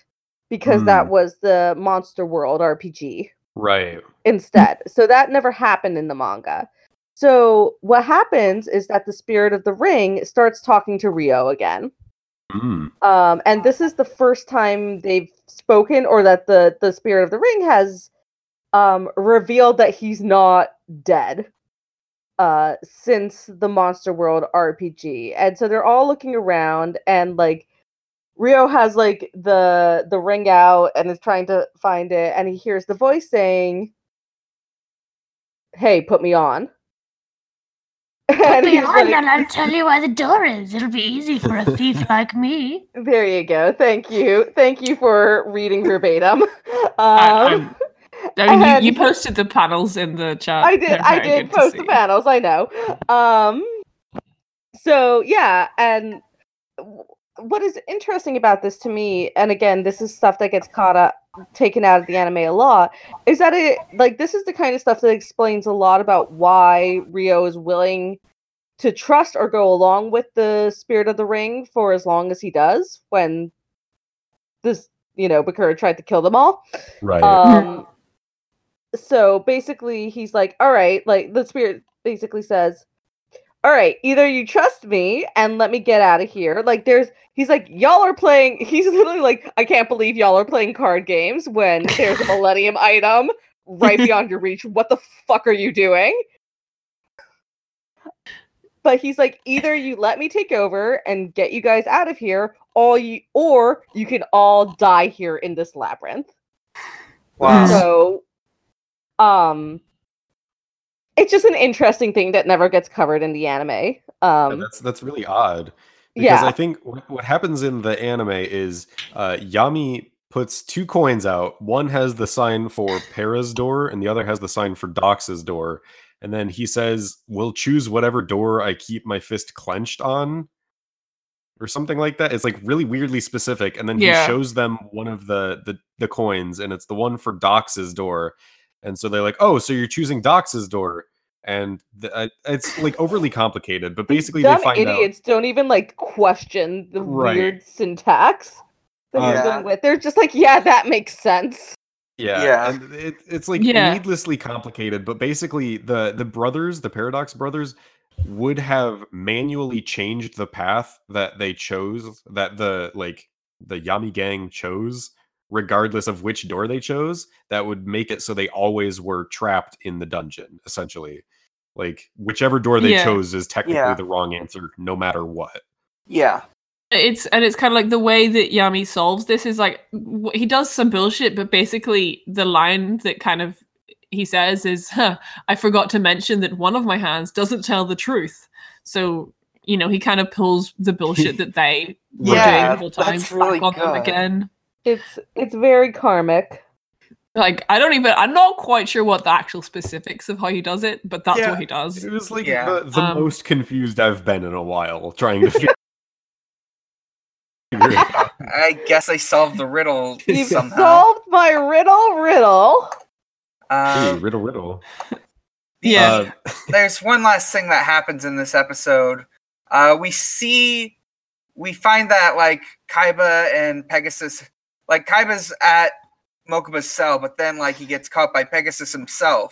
because that Hmm. was the Monster World RPG Right. instead. So that never happened in the manga. So what happens is that the spirit of the ring starts talking to Ryou again. Mm. Um, and this is the first time they've spoken or that the the spirit of the ring has um revealed that he's not dead uh since the monster world rpg and so they're all looking around and like Ryou has like the the ring out and is trying to find it and he hears the voice saying hey put me on and Be he's on, like, and I'll tell you where the door is. It'll be easy for a thief like me. There you go. Thank you. Thank you for reading verbatim. I, Um, I, I mean, you, you posted the panels in the chat. I did. I did post the see. panels. I know. Um. So yeah, and what is interesting about this to me, and again, this is stuff that gets caught up, taken out of the anime a lot, is that it like this is the kind of stuff that explains a lot about why Ryou is willing to trust or go along with the spirit of the ring for as long as he does when this you know Bakura tried to kill them all. Right. Um so basically he's like, all right, like the spirit basically says, all right, either you trust me and let me get out of here. Like there's he's like, y'all are playing he's literally like, I can't believe y'all are playing card games when there's a millennium item right beyond your reach. What the fuck are you doing? But he's like, either you let me take over and get you guys out of here, all you or you can all die here in this labyrinth. Wow. So, um, it's just an interesting thing that never gets covered in the anime. Yeah, Um, that's that's really odd. Because yeah, I think wh- what happens in the anime is uh, Yami puts two coins out. One has the sign for Para's door, and the other has the sign for Dox's door. And then he says, "We'll choose whatever door I keep my fist clenched on." Or something like that. It's like really weirdly specific, and then Yeah. he shows them one of the, the the coins, and it's the one for Dox's door. And so they're like, "Oh, so you're choosing Dox's door?" And th- uh, it's like overly complicated, but basically dumb they find out. idiots don't even like question the Right. weird syntax that he's Yeah. going with. They're just like, yeah, that makes sense. Yeah, Yeah. and it, it's like Yeah. needlessly complicated. But basically, the the brothers, the Paradox brothers, would have manually changed the path that they chose, that the like the Yami gang chose, regardless of which door they chose. That would make it so they always were trapped in the dungeon, essentially. Like whichever door they Yeah. chose is technically Yeah. the wrong answer, no matter what. Yeah. It's and it's kind of like the way that Yami solves this is like he does some bullshit, but basically the line that kind of he says is, huh, "I forgot to mention that one of my hands doesn't tell the truth." So you know he kind of pulls the bullshit that they were doing the whole time that's really back on them again. It's it's very karmic. Like I don't even I'm not quite sure what the actual specifics of how he does it, but that's Yeah. what he does. It was like Yeah. the, the Um, most confused I've been in a while trying to figure figure it out. I guess I solved the riddle You've somehow. solved my riddle, riddle. Ooh, Uh, riddle, riddle. Yeah. Uh, there's one last thing that happens in this episode. Uh, we see, we find that like Kaiba and Pegasus, like Kaiba's at Mokuba's cell, but then like he gets caught by Pegasus himself,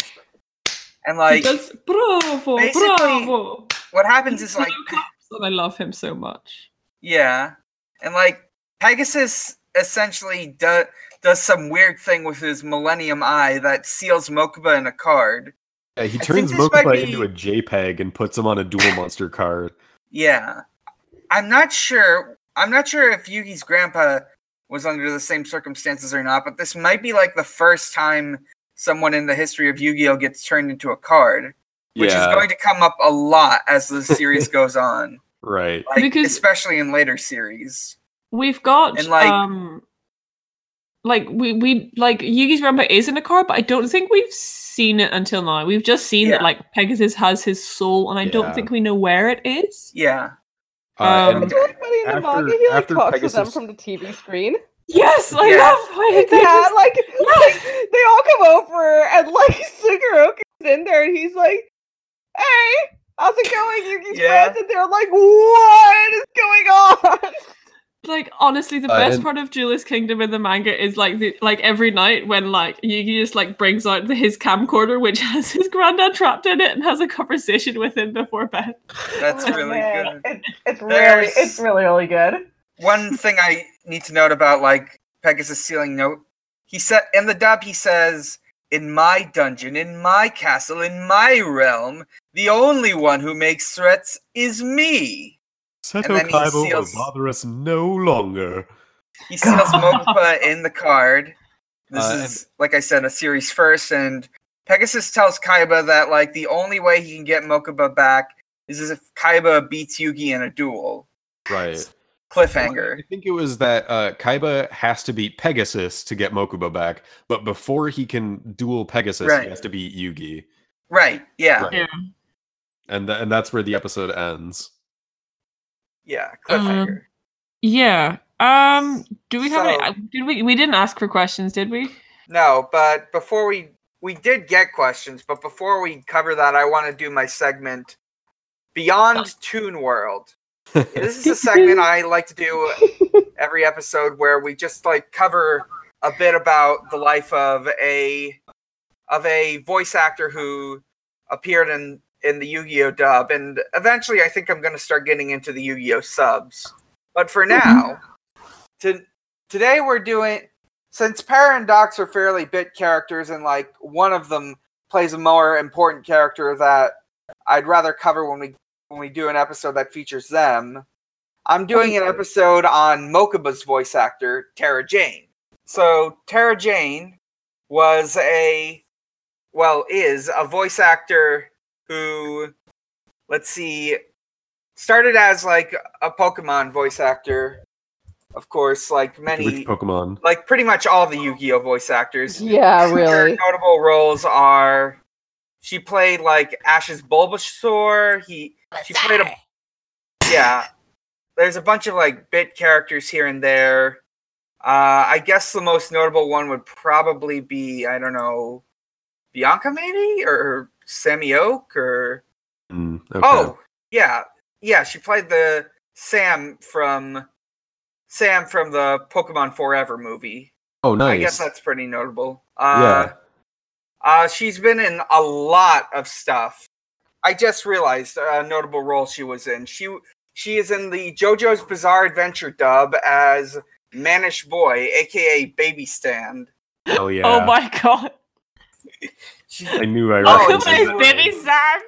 and like That's bravo, bravo. what happens is So like, and I love him so much. yeah, and like Pegasus essentially does does some weird thing with his Millennium Eye that seals Mokuba in a card. yeah, he turns think this might Mokuba be- into a JPEG and puts him on a duel Monster card. Yeah. I'm not sure. I'm not sure if Yugi's grandpa was under the same circumstances or not, but this might be like the first time someone in the history of Yu-Gi-Oh gets turned into a card, which yeah, is going to come up a lot as the series goes on, right. like Because- especially in later series. We've got And, like- um like we we like Yugi's Rampa is in a card, but I don't think we've seen it until now. We've just seen that like Pegasus has his soul, and I don't think we know where it is. Yeah. Uh, Um, and It's in the after- manga. He like after talks to them from the TV screen. Yes, I Yeah. love why they yeah, just- like, like they all come over and like Sugoroku's in there and he's like, "Hey, how's it going, Yugi's Yeah. friends?" And they're like, "What is going on?" like honestly the Uh, best and- part of Duelist Kingdom in the manga is like the like every night when like Yugi just like brings out the, his camcorder which has his granddad trapped in it and has a conversation with him before bed. That's Oh, really man. good. It's, it's really, it's really, really good. One thing I need to note about like Pegasus sealing Note, he said in the dub he says, "In my dungeon, in my castle, in my realm, the only one who makes threats is me." Seto and then Kaiba will bother us no longer. He seals Mokuba in the card. This Uh, is, like I said, a series first, and Pegasus tells Kaiba that like the only way he can get Mokuba back is if Kaiba beats Yugi in a duel. Right. I Cliffhanger. I think it was that uh, Kaiba has to beat Pegasus to get Mokuba back, but before he can duel Pegasus, Right. he has to beat Yugi, Right. Yeah. Right. Yeah. and th- and that's where the episode ends. Yeah. Cliffhanger. Yeah. Um do we have So- any, did we we didn't ask for questions, did we? No, but before we we did get questions, but before we cover that, I want to do my segment Beyond Toon World. This is a segment I like to do every episode where we just like cover a bit about the life of a of a voice actor who appeared in in the Yu-Gi-Oh dub and eventually I think I'm going to start getting into the Yu-Gi-Oh subs. But for mm-hmm. now, to, today we're doing since Para and Dox are fairly bit characters and like one of them plays a more important character that I'd rather cover when we when we do an episode that features them. I'm doing an episode on Mokuba's voice actor, Tara Jayne. So Tara Jayne was a well, is a voice actor who let's see started as like a Pokemon voice actor. Of course, like many Which Pokemon? like pretty much all the Yu-Gi-Oh voice actors. Yeah, Her really. notable roles are she played like Ash's Bulbasaur. He she played a yeah. There's a bunch of like bit characters here and there. Uh, I guess the most notable one would probably be I don't know Bianca maybe or Sammy Oak or Mm, okay. Oh, yeah. Yeah, she played the Sam from Sam from the Pokemon Forever movie. oh, nice. I guess that's pretty notable. Uh, yeah. uh she's been in a lot of stuff. I just realized a notable role she was in. She she is in the JoJo's Bizarre Adventure dub as Mannish Boy, aka Baby Stand. Oh yeah. Oh my god. She, I knew I Oh, recognized it's baby. Sam.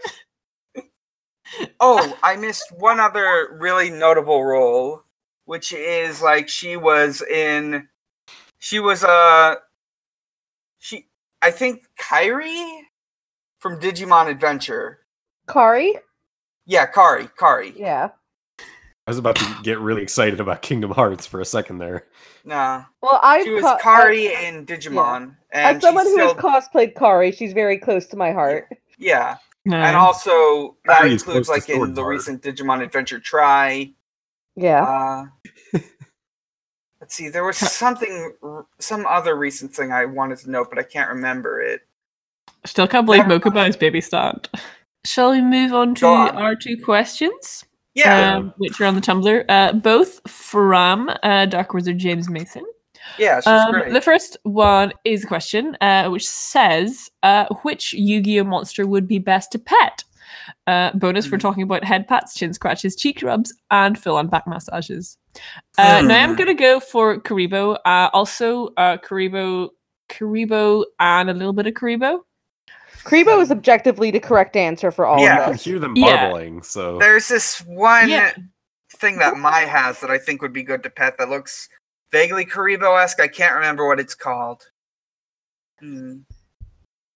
Oh, I missed one other really notable role, which is like she was in she was uh she I think Kyrie from Digimon Adventure. Kari? Yeah, Kari, Kari. Yeah. I was about to get really excited about Kingdom Hearts for a second there. Nah. Well, I She was co- Kari I- in Digimon. And as someone she's who has cosplayed Kari, she's very close to my heart. yeah. No. And also that Kari includes like in the Art. recent Digimon Adventure Tri. Yeah. Uh, let's see. There was something, some other recent thing I wanted to note, but I can't remember it. Still can't believe Mokuba is baby stand. Shall we move on to on. our two questions? Yeah, Um, which are on the Tumblr. Uh, both from uh, Dark Wizard James Mason. yeah, she's Um, great. the first one is a question uh, which says uh, which Yu-Gi-Oh monster would be best to pet? Uh, bonus for Hmm. talking about head pats, chin scratches, cheek rubs, and full-on back massages. Uh, Now I'm Hmm. gonna go for Kuriboh. Uh, also, uh, Kuriboh, Kuriboh, and a little bit of Kuriboh. Kuriboh is objectively the correct answer for all of them. Yeah. I of can this. hear them Yeah. so There's this one Yeah. thing that Mai has that I think would be good to pet that looks vaguely Kuriboh esque. I can't remember what it's called. Hmm.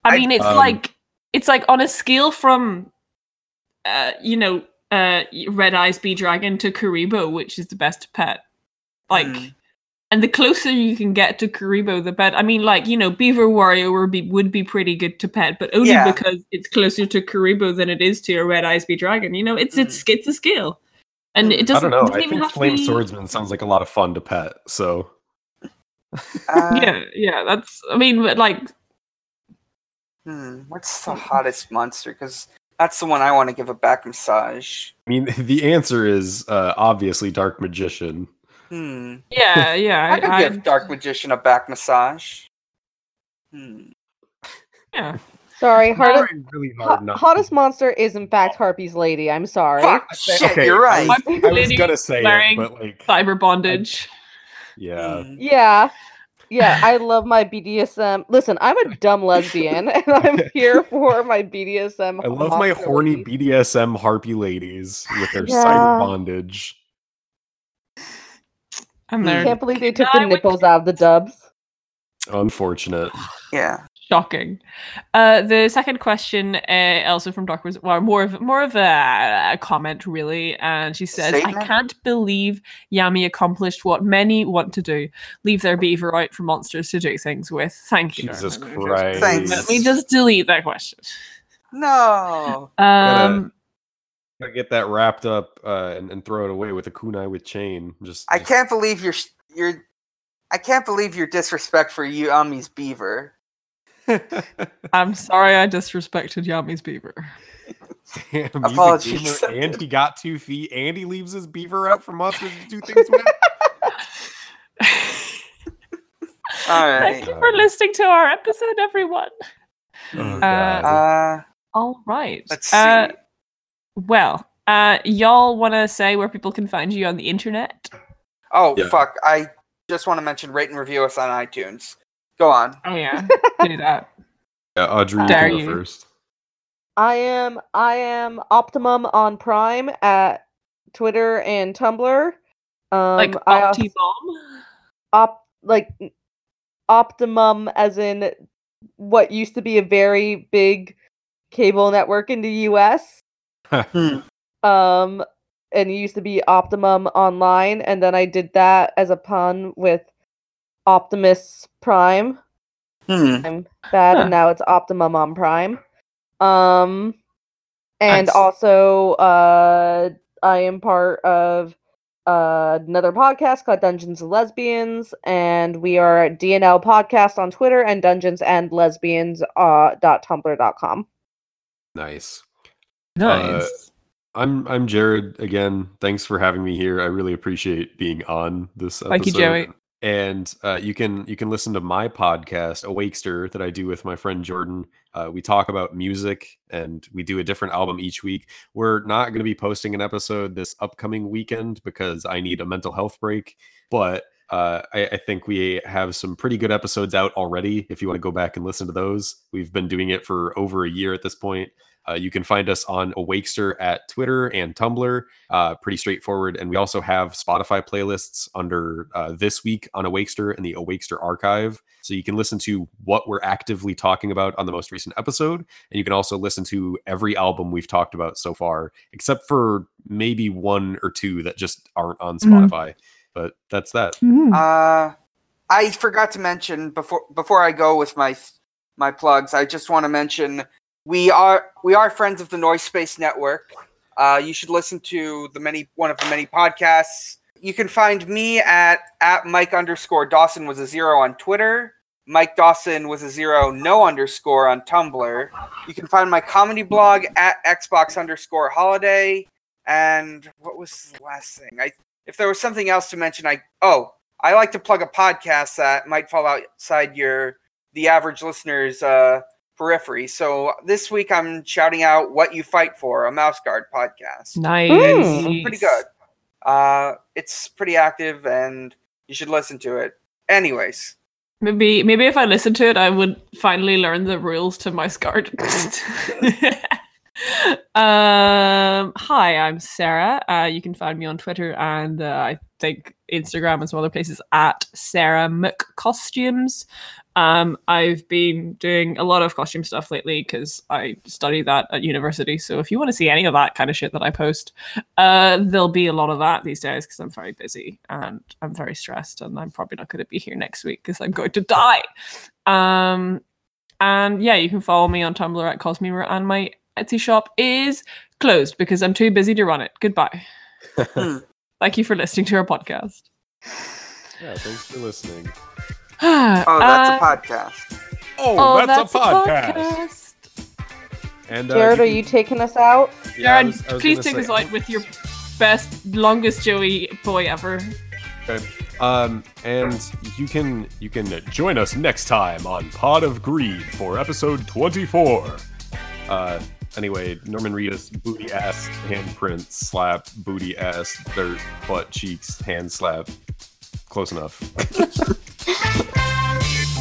I I- mean, it's Um, like it's like on a scale from, uh, you know, uh, Red Eyes Bee Dragon to Kuriboh, which is the best pet. like. Mm. And the closer you can get to Kuriboh, the better. I mean, like you know, Beaver Warrior would be would be pretty good to pet, but only Yeah. because it's closer to Kuriboh than it is to a Red Eyes Bee Dragon. You know, it's it's it's a skill, and it Mm. Doesn't. I don't know. I think Flame be- Swordsman sounds like a lot of fun to pet. So Uh, Yeah, yeah. That's. I mean, but like, hmm, what's the hottest monster? Because that's the one I want to give a back massage. I mean, the answer is uh, obviously Dark Magician. Hmm. yeah, yeah. I could I, give Dark Magician a back massage. Hmm. yeah. Sorry, hardest, Trying really hard not hottest monster is in fact Harpy's lady. I'm sorry. Fuck! Okay, Shit, okay, you're I right. was, I was gonna say it, but like, Cyber bondage. yeah. Hmm. Yeah. Yeah, I love my BDSM. Listen, I'm a dumb lesbian and I'm here for my BDSM. I love my horny ladies. BDSM harpy ladies with their Yeah. cyber bondage. And I can't believe they took the nipples out of the dubs. Unfortunate. Yeah. shocking. Uh, the second question, uh, also from Doc, was well, more of more of a, a comment, really. And she says, "I Statement? can't believe Yami accomplished what many want to do: leave their beaver out for monsters to do things with." Thank you. Jesus Let me Christ. Thanks. Let me just delete that question. No. Um, Gotta get that wrapped up uh, and, and throw it away with a kunai with chain. Just, I just- can't believe you're you're. I can't believe your disrespect for Yami's beaver. I'm sorry, I disrespected Yami's beaver. Damn, Apologies. gamer and he got two feet, and he leaves his beaver out for monsters to do things with. All Thank you for listening to our episode, everyone. Oh, Uh, Uh, All right. let's see. Uh, well, uh, y'all want to say where people can find you on the internet? oh yeah. fuck! I just want to mention rate and review us on iTunes. Go on. Oh yeah, do that. yeah, Audrey, you Dare can go you. first. I am I am Optimum on Prime at Twitter and Tumblr. Um, Like I also- Opti Bomb. op like optimum as in what used to be a very big cable network in the US. Um and it used to be Optimum online and then I did that as a pun with Optimus Prime. Hmm. I'm bad Huh. and now it's Optimum on Prime. Um and Nice. also uh I am part of uh, another podcast called Dungeons and Lesbians, and we are at DNL Podcast on Twitter and Dungeons and Lesbians uh, dot tumblr dot com. Nice. Nice. I'm I'm Jared again. Thanks for having me here. I really appreciate being on this episode. Thank you, Joey. And uh, you can you can listen to my podcast, Awakester, that I do with my friend Jordan. Uh, we talk about music and we do a different album each week. We're not going to be posting an episode this upcoming weekend because I need a mental health break. But uh, I, I think we have some pretty good episodes out already. If you want to go back and listen to those, we've been doing it for over a year at this point. Uh, you can find us on Awakester at Twitter and Tumblr. Uh, pretty straightforward. And we also have Spotify playlists under uh, This Week on Awakester and the Awakester Archive. So you can listen to what we're actively talking about on the most recent episode. And you can also listen to every album we've talked about so far, except for maybe one or two that just aren't on Mhm. Spotify. But that's that. Mm. Uh, I forgot to mention before before I go with my my plugs. I just want to mention we are we are friends of the Noise Space Network. Uh, you should listen to the many one of the many podcasts. You can find me at at Mike underscore Dawson was a zero on Twitter. Mike Dawson was a zero no underscore on Tumblr. You can find my comedy blog at Xbox underscore holiday. And what was the last thing? I if there was something else to mention, I oh I like to plug a podcast that might fall outside your the average listener's uh, periphery. So this week I'm shouting out "What You Fight For," a Mouse Guard podcast. Nice. Mm. Pretty good. Uh, it's pretty active, and you should listen to it. Anyways, Maybe maybe if I listened to it, I would finally learn the rules to Mouse guard. um, hi, I'm Sarah. Uh, you can find me on Twitter and uh, I think Instagram and some other places at Sarah McCostumes. Um, I've been doing a lot of costume stuff lately because I study that at university. So if you want to see any of that kind of shit that I post, uh, there'll be a lot of that these days because I'm very busy and I'm very stressed, and I'm probably not going to be here next week because I'm going to die. Um, and yeah, you can follow me on Tumblr at Cosmere, and my Etsy shop is closed because I'm too busy to run it. Goodbye. Thank you for listening to our podcast. Yeah, thanks for listening. Oh, oh, that's a podcast. Oh, that's, a podcast. And uh, Jared, are can- you taking us out? yeah, I Jared, was- I was please take say- us out with your best, longest Joey boy ever. Okay. Um, and you can you can join us next time on Pod of Greed for episode 24. Uh, anyway, Norman Reedus booty ass handprint slap booty ass dirt butt cheeks hand slap. Close enough.